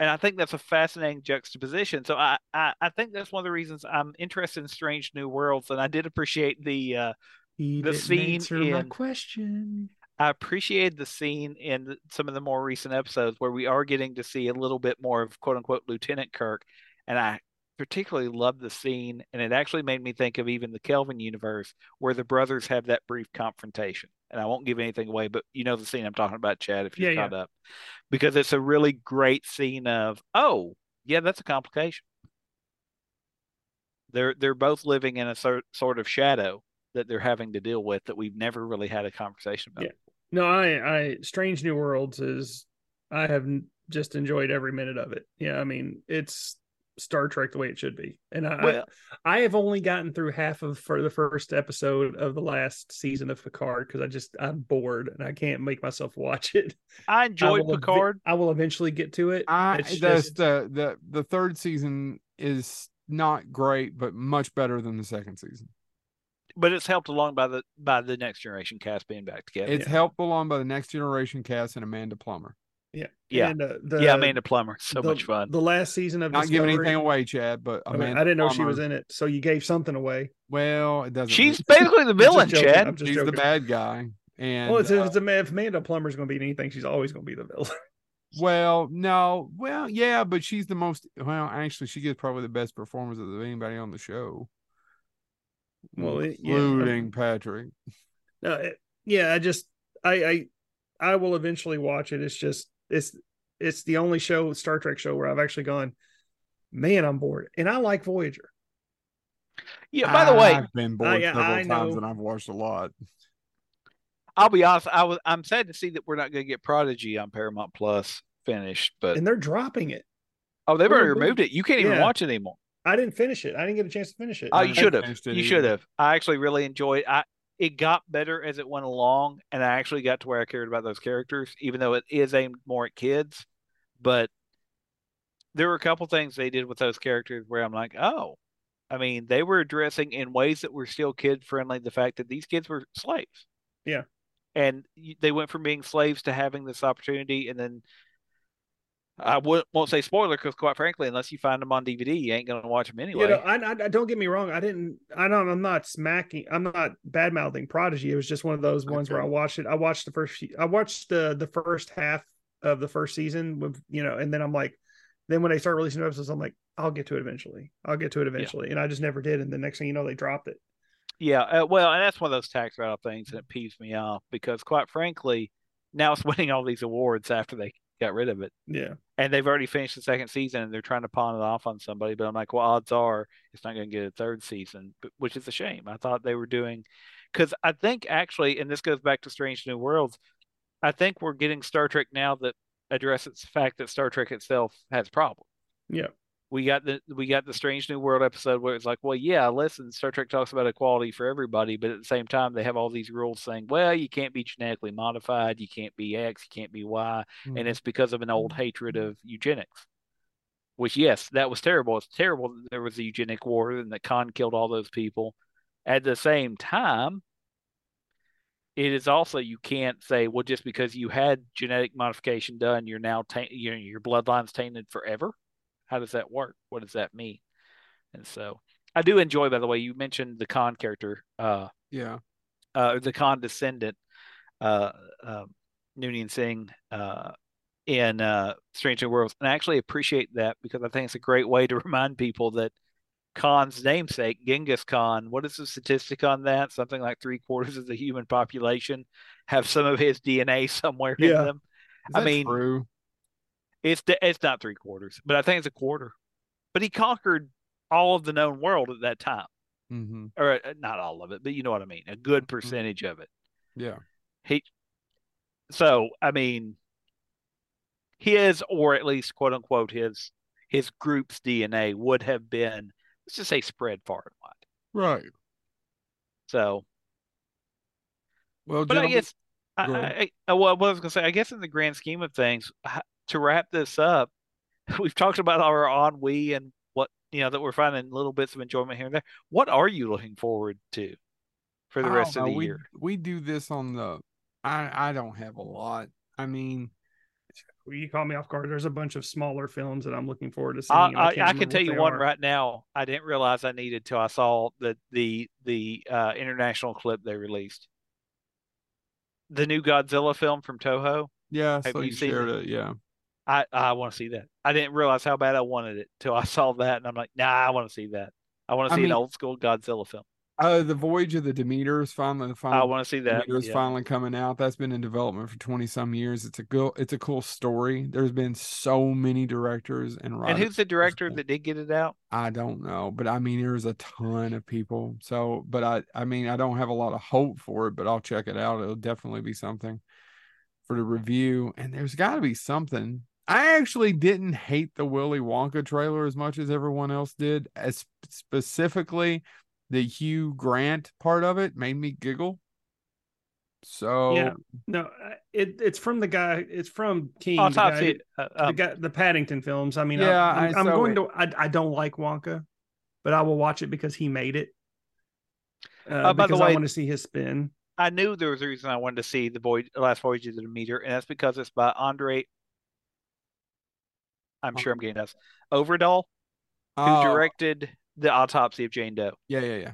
And I think that's a fascinating juxtaposition. So I, I, I think that's one of the reasons I'm interested in Strange New Worlds. And I did appreciate the uh, He The scene answer my question. I appreciated the scene in some of the more recent episodes where we are getting to see a little bit more of quote unquote Lieutenant Kirk. And I particularly loved the scene, and it actually made me think of even the Kelvin universe where the brothers have that brief confrontation. And I won't give anything away, but you know the scene I'm talking about, Chad, if you're Yeah, caught up, because it's a really great scene of, oh, yeah, that's a complication. They're they're both living in a sort sort of shadow that they're having to deal with that we've never really had a conversation about. Yeah. No, I, I, Strange New Worlds is, I have just enjoyed every minute of it. Yeah, I mean, it's Star Trek the way it should be, and I, Well, I, I have only gotten through half of for the first episode of the last season of Picard because I just I'm bored and I can't make myself watch it. I I enjoyed will ev- Picard. I will eventually get to it. I It's the, just- the the the third season is not great, but much better than the second season. but it's helped along by the by the next generation cast being back together. It's helped along by the next generation cast and Amanda Plummer. Yeah, Yeah. And, uh, the, yeah, Amanda Plummer, so the, much fun. The last season of Not giving anything away, Chad, but I, mean, I didn't know she was in it, so you gave something away. Well, it doesn't. She's matter. basically the I'm just villain. Chad. I'm just she's the bad guy, and well, it's, uh, it's a, if Amanda Plummer's going to be anything, she's always going to be the villain. well, no, well, yeah, but she's the most. Well, actually, she gets probably the best performance of anybody on the show. Well, it- yeah, including Patrick. No, it- yeah, I just I I I will eventually watch it. It's just it's it's the only show Star Trek show where I've actually gone, man, I'm bored, and I like Voyager. Yeah, by the way, I've been bored I- several I times know. and I've watched a lot. I'll be honest. I was I'm sad to see that we're not going to get Prodigy on Paramount Plus finished, but and they're dropping it. oh, they've already removed it. You can't even yeah. watch it anymore. I didn't finish it. I didn't get a chance to finish it. Oh, you should have. You should have. I actually really enjoyed. I it got better as it went along, and I actually got to where I cared about those characters, even though it is aimed more at kids. But there were a couple things they did with those characters where I'm like, oh, I mean, they were addressing in ways that were still kid friendly the fact that these kids were slaves. Yeah. And they went from being slaves to having this opportunity, and then I won't won't say spoiler because, quite frankly, unless you find them on DVD, you ain't gonna watch them anyway. You know, I, I, don't get me wrong. I didn't. I know I'm not smacking. I'm not bad mouthing Prodigy. It was just one of those ones where I watched it. I watched the first. I watched the the first half of the first season with you know, and then I'm like, then when they start releasing episodes, I'm like, I'll get to it eventually. I'll get to it eventually, and I just never did. And the next thing you know, they dropped it. Yeah, uh, well, and that's one of those tax write-off things, and it peeves me off because, quite frankly, now it's winning all these awards after they got rid of it, Yeah, and they've already finished the second season, and they're trying to pawn it off on somebody. But I'm like, well, odds are it's not going to get a third season, which is a shame. I thought they were doing because I think actually, and this goes back to Strange New Worlds, I think we're getting Star Trek now that addresses the fact that Star Trek itself has problems yeah, we got the we got the Strange New World episode where it's like, well, yeah, listen, Star Trek talks about equality for everybody, but at the same time, they have all these rules saying, well, you can't be genetically modified, you can't be X, you can't be Y, Mm-hmm. and it's because of an old hatred of eugenics. Which, yes, that was terrible. It's terrible that there was a eugenic war and that Khan killed all those people. At the same time, it is also you can't say, well, just because you had genetic modification done, you're now ta- you know, your bloodline's tainted forever. How does that work? What does that mean? And so, I do enjoy. By the way, you mentioned the Khan character, uh, Yeah. uh, the Khan descendant, uh, uh, Noonien Singh, uh, in uh, Strange New Worlds, and I actually appreciate that because I think it's a great way to remind people that Khan's namesake, Genghis Khan, what is the statistic on that? Something like three quarters of the human population have some of his DNA somewhere Yeah. in them. Is I mean, true? It's it's not three quarters, but I think it's a quarter. But he conquered all of the known world at that time, Mm-hmm. or uh, not all of it, but you know what I mean. A good percentage of it. Yeah. He, so I mean, his or at least quote unquote his his group's DNA would have been let's just say spread far and wide. Right. So, Well, but I guess I, I. Well, what I was gonna say, I guess in the grand scheme of things, to wrap this up, we've talked about our ennui and what you know that we're finding little bits of enjoyment here and there. What are you looking forward to for the rest don't of the we, year? We do this on the. I I don't have a lot. I mean, Well, you call me off guard. There's a bunch of smaller films that I'm looking forward to seeing. I, I, can't I can tell you one are. right now. I didn't realize I needed till I saw the the the uh, international clip they released. The new Godzilla film from Toho. yeah. Have So you you seen shared it? it. Yeah. I I want to see that. I didn't realize how bad I wanted it till I saw that, and I'm like, nah, I want to see that. I want to I see mean- an old school Godzilla film. Uh, the Voyage of the Demeter is finally the I want to see that. Demeter's yeah. finally coming out. That's been in development for twenty some years. It's a cool. It's a cool story. There's been so many directors and writers. And who's the director that did get it out? I don't know, but I mean, there's a ton of people. So, but I, I mean, I don't have a lot of hope for it, but I'll check it out. It'll definitely be something for the review. And there's got to be something. I actually didn't hate the Willy Wonka trailer as much as everyone else did. As specifically, the Hugh Grant part of it made me giggle. So, Yeah. No, uh, it it's from the guy. It's from King. the Autopsy. guy- Uh, the um, guy, the Paddington films. I mean, Yeah, I, I'm, I I'm saw going it. to. I, I don't like Wonka, but I will watch it because he made it. Uh, Uh, by the because I want to see his spin. I knew there was a reason I wanted to see the voyage, last voyage of the Demeter, and that's because it's by Andre. I'm sure I'm getting this. Øvredal, who uh, directed the autopsy of Jane Doe. yeah, yeah, yeah.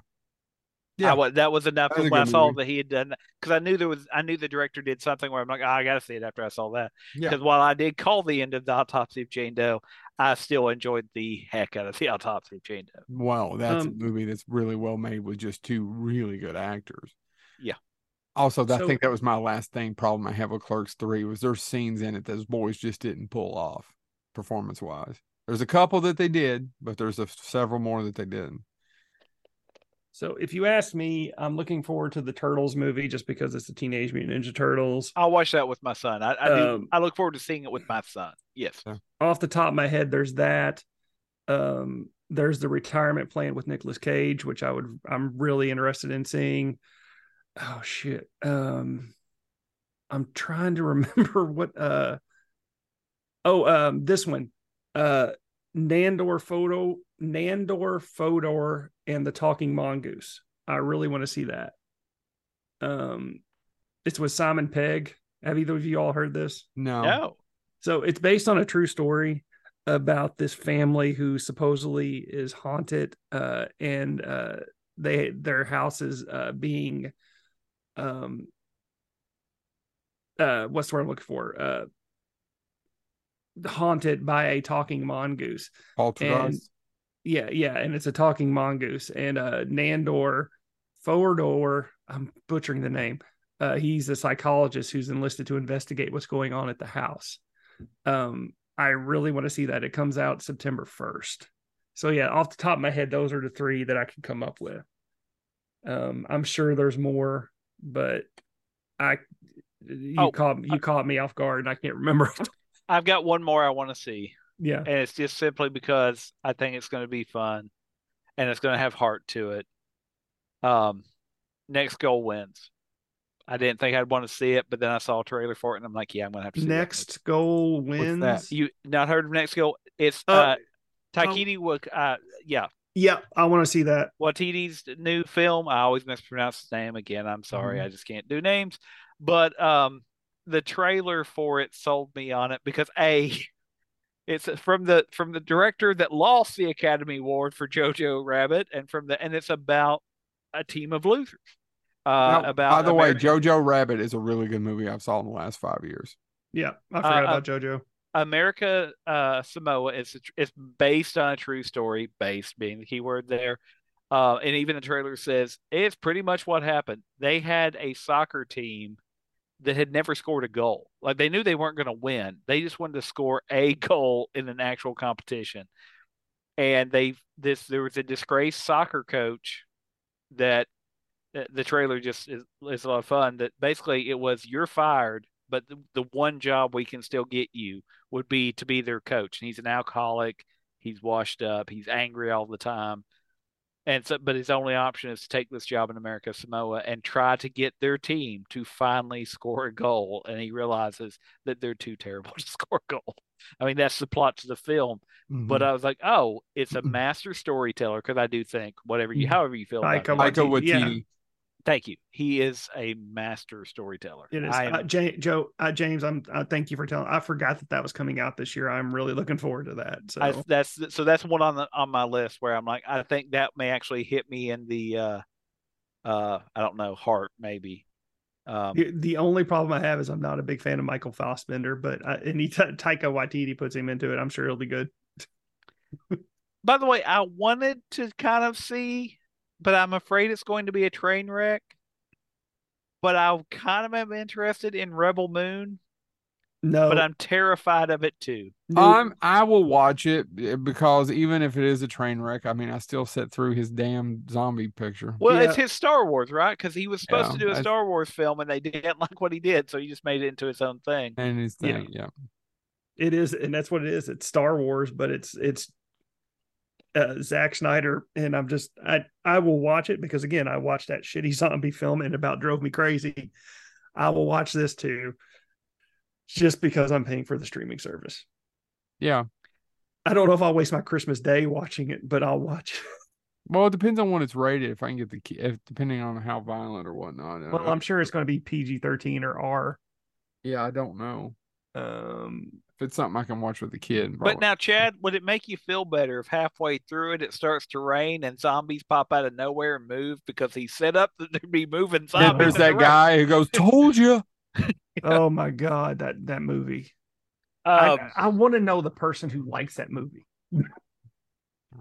Yeah. wa- that was enough That was when I saw movie. that he had done that because I knew there was I knew the director did something where I'm like, "Ah, I gotta see it after I saw that. Yeah. Because while I did call the end of the autopsy of Jane Doe, I still enjoyed the heck out of the autopsy of Jane Doe. Wow, that's Um, a movie that's really well made with just two really good actors. Yeah. Also, I So- think that was my last thing problem I have with Clerks Three was there's scenes in it those boys just didn't pull off performance wise. There's a couple that they did, but there's a, several more that they didn't. So if you ask me, I'm looking forward to the Turtles movie just because it's the Teenage Mutant Ninja Turtles. I'll watch that with my son. I, I do. Um, I look forward to seeing it with my son. Yes. Off the top of my head, there's that. Um, there's the retirement plan with Nicolas Cage, which I would I'm really interested in seeing. Oh shit. Um I'm trying to remember what uh oh um this one. Uh Nandor photo Nandor Fodor and the Talking Mongoose. I really want to see that. Um it's with Simon Pegg. Have either of you all heard this? No. No. So it's based on a true story about this family who supposedly is haunted, uh, and uh, they their house is uh, being, um, uh, what's the word I'm looking for? Uh, haunted by a talking mongoose. Poltergeist. Yeah, yeah, and it's a talking mongoose. And uh Nandor Fodor, I'm butchering the name. Uh he's a psychologist who's enlisted to investigate what's going on at the house. Um I really want to see that. It comes out September 1st. So yeah, off the top of my head, those are the three that I can come up with. Um I'm sure there's more, but I you Oh, caught you caught me off guard and I can't remember. I've got one more I want to see, yeah. and it's just simply because I think it's going to be fun, and it's going to have heart to it. Um, next goal wins. I didn't think I'd want to see it, but then I saw a trailer for it, and I'm like, yeah, I'm going to have to see that Next goal wins. that? You not heard of next goal? It's Uh, uh, Taikiti Wak. Uh, yeah, Yeah, I want to see that. Watiti's new film. I always mispronounce his name again. I'm sorry, Mhm. I just can't do names. But um, the trailer for it sold me on it because a, it's from the from the director that lost the Academy Award for Jojo Rabbit, and from the and it's about a team of losers. Uh, Now, about by the way, Jojo Rabbit is a really good movie I've saw in the last five years. Yeah, I forgot Uh, about JoJo. America uh, Samoa is it's based on a true story, based being the key word there. Uh, and even the trailer says it's pretty much what happened. They had a soccer team that had never scored a goal. Like they knew they weren't going to win. They just wanted to score a goal in an actual competition. And they this there was a disgraced soccer coach that the, the trailer just is, is a lot of fun. That basically it was you're fired, but the, the one job we can still get you would be to be their coach. And he's an alcoholic. He's washed up. He's angry all the time. And so, but his only option is to take this job in America Samoa and try to get their team to finally score a goal. And he realizes that they're too terrible to score a goal. I mean, that's the plot to the film. But Mhm. I was like, oh, it's a master storyteller because I do think whatever you, however you feel about Taika him. Taika Waititi, yeah. Thank you. He is a master storyteller. It is. I am- Uh, J- Joe, uh, James, I'm. Uh, thank you for telling. I forgot that that was coming out this year. I'm really looking forward to that. So I, that's so that's one on the on my list where I'm like, I think that may actually hit me in the uh uh I don't know heart maybe. Um, The, only problem I have is I'm not a big fan of Michael Fassbender, but I, any t- Taika Waititi puts him into it, I'm sure he'll be good. by the way, I wanted to kind of see, but I'm afraid it's going to be a train wreck. But I kind of am interested in Rebel Moon, No, but I'm terrified of it too. no, I'm I will watch it eh, because even if it is a train wreck, I mean I still sit through his damn zombie picture. Well, it's his Star Wars, right? Because he was supposed Yeah, to do a I- Star Wars film, and they didn't like what he did, so he just made it into his own thing. And his Yeah. thing, yeah. it is, and that's what it is. It's Star Wars, but it's it's uh, Zack Snyder, and I'm just I I will watch it because again I watched that shitty zombie film and it about drove me crazy. I will watch this too, just because I'm paying for the streaming service. Yeah. I don't know if I'll waste my Christmas day watching it, but I'll watch. Well, it depends on what it's rated. If I can get the if depending on how violent or whatnot. Uh, Well, I'm sure it's going to be PG 13 or R. yeah, I don't know Um, if it's something I can watch with the kid. But now, Chad, would it make you feel better if halfway through it it starts to rain and zombies pop out of nowhere and move because he set up that there'd be moving Then zombies? there's in the that guy who goes, "Told you." oh my god, that that movie. Um, I, I want to know the person who likes that movie.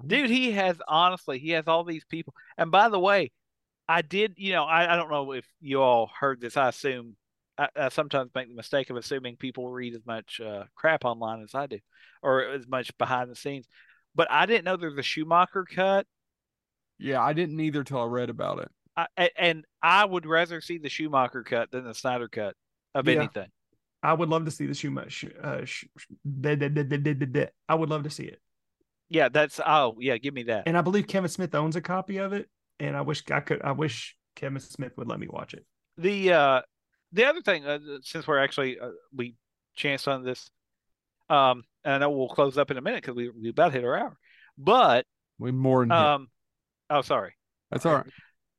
dude he has honestly he has all these people and by the way i did you know i, I don't know if you all heard this i assume I, I sometimes make the mistake of assuming people read as much uh, crap online as i do or as much behind the scenes but i didn't know there's a schumacher cut Yeah, I didn't either till I read about it. I, and i would rather see the schumacher cut than the snyder cut of Yeah. anything I would love to see the Schumacher. Uh, sh-. I would love to see it, yeah that's oh yeah give me that and I believe Kevin Smith owns a copy of it. And I wish I could. I wish Kevin Smith would let me watch it. the uh the other thing uh, since we're actually uh, we chanced on this um and i know we'll close up in a minute because we, we about hit our hour but We more than hit. um oh sorry That's all right.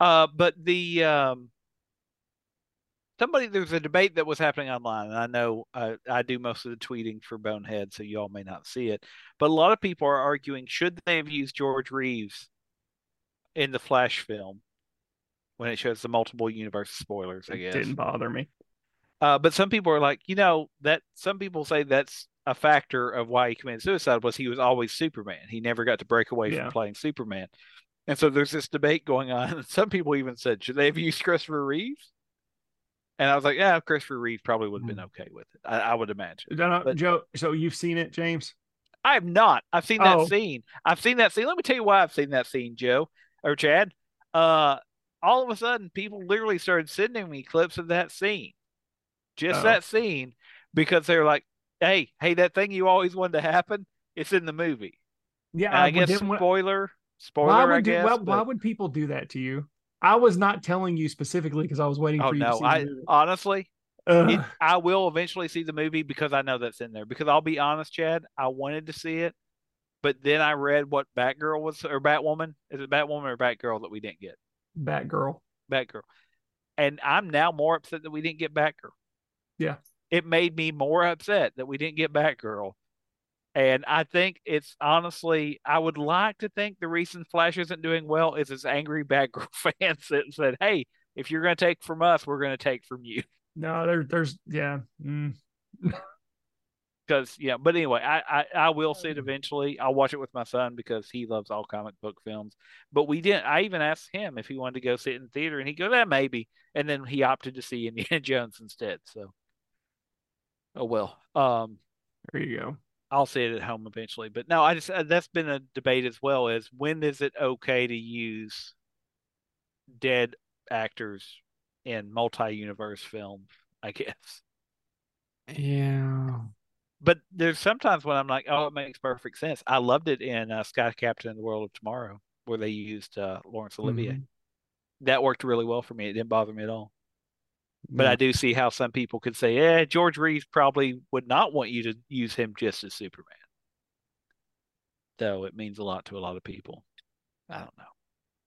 uh but the um somebody there's a debate that was happening online and i know uh, i do most of the tweeting for bonehead so y'all may not see it but a lot of people are arguing should they have used george reeves in the flash film when it shows the multiple universe spoilers i It guess didn't bother me. Uh, but some people are like, you know, that some people say that's a factor of why he committed suicide was he was always Superman. He never got to break away Yeah. from playing Superman. And so there's this debate going on. Some people even said, should they have used Christopher Reeves? And I was like, yeah, Christopher Reeves probably would have been okay with it. I, I would imagine. No, no, But- Joe. So you've seen it, James? I have not. I've seen that Oh. scene. I've seen that scene. Let me tell you why I've seen that scene, Joe or Chad. Uh, all of a sudden, people literally started sending me clips of that scene, just Oh. that scene, because they're like, "Hey, hey, that thing you always wanted to happen, it's in the movie." Yeah, And I guess spoiler, spoiler. why I would do, guess. why, why but- would people do that to you? I was not telling you specifically because I was waiting oh for you to no, see I the movie. honestly, it, I will eventually see the movie because I know that's in there. Because I'll be honest, Chad, I wanted to see it, but then I read what Batgirl was or Batwoman. Is it Batwoman or Batgirl that we didn't get? Batgirl. Batgirl. And I'm now more upset that we didn't get Batgirl. Yeah. It made me more upset that we didn't get Batgirl. And I think it's honestly, I would like to think the reason Flash isn't doing well is his angry Batgirl fans that said, hey, if you're going to take from us, we're going to take from you. No, there, there's yeah. mm. Because, yeah, but anyway, I, I, I will see Mm. it eventually. I'll watch it with my son because he loves all comic book films. But we didn't, I even asked him if he wanted to go sit in theater, and he goes, that maybe. And then he opted to see Indiana Jones instead. So, oh well. Um, There you go. I'll see it at home eventually. But no, I just uh, that's been a debate as well as when is it okay to use dead actors in multi-universe films, I guess. Yeah. But there's sometimes when I'm like, oh, it makes perfect sense. I loved it in uh, Sky Captain and the World of Tomorrow, where they used uh, Laurence Olivier. Mhm. That worked really well for me. It didn't bother me at all. But I do see how some people could say, "Yeah, George Reeves probably would not want you to use him just as Superman." Though it means a lot to a lot of people. I don't know.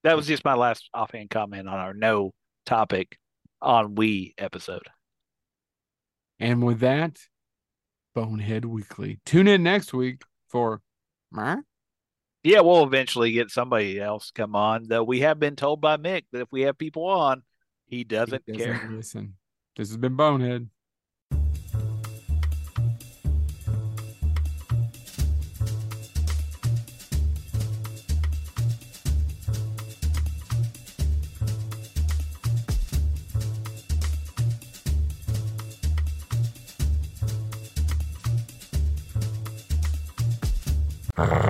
That was just my last offhand comment on our no topic on we episode. And with that, Bonehead Weekly. Tune in next week for? Yeah, we'll eventually get somebody else come on. Though we have been told by Mick that if we have people on, he He doesn't, care. listen. This has been Bonehead. Uh...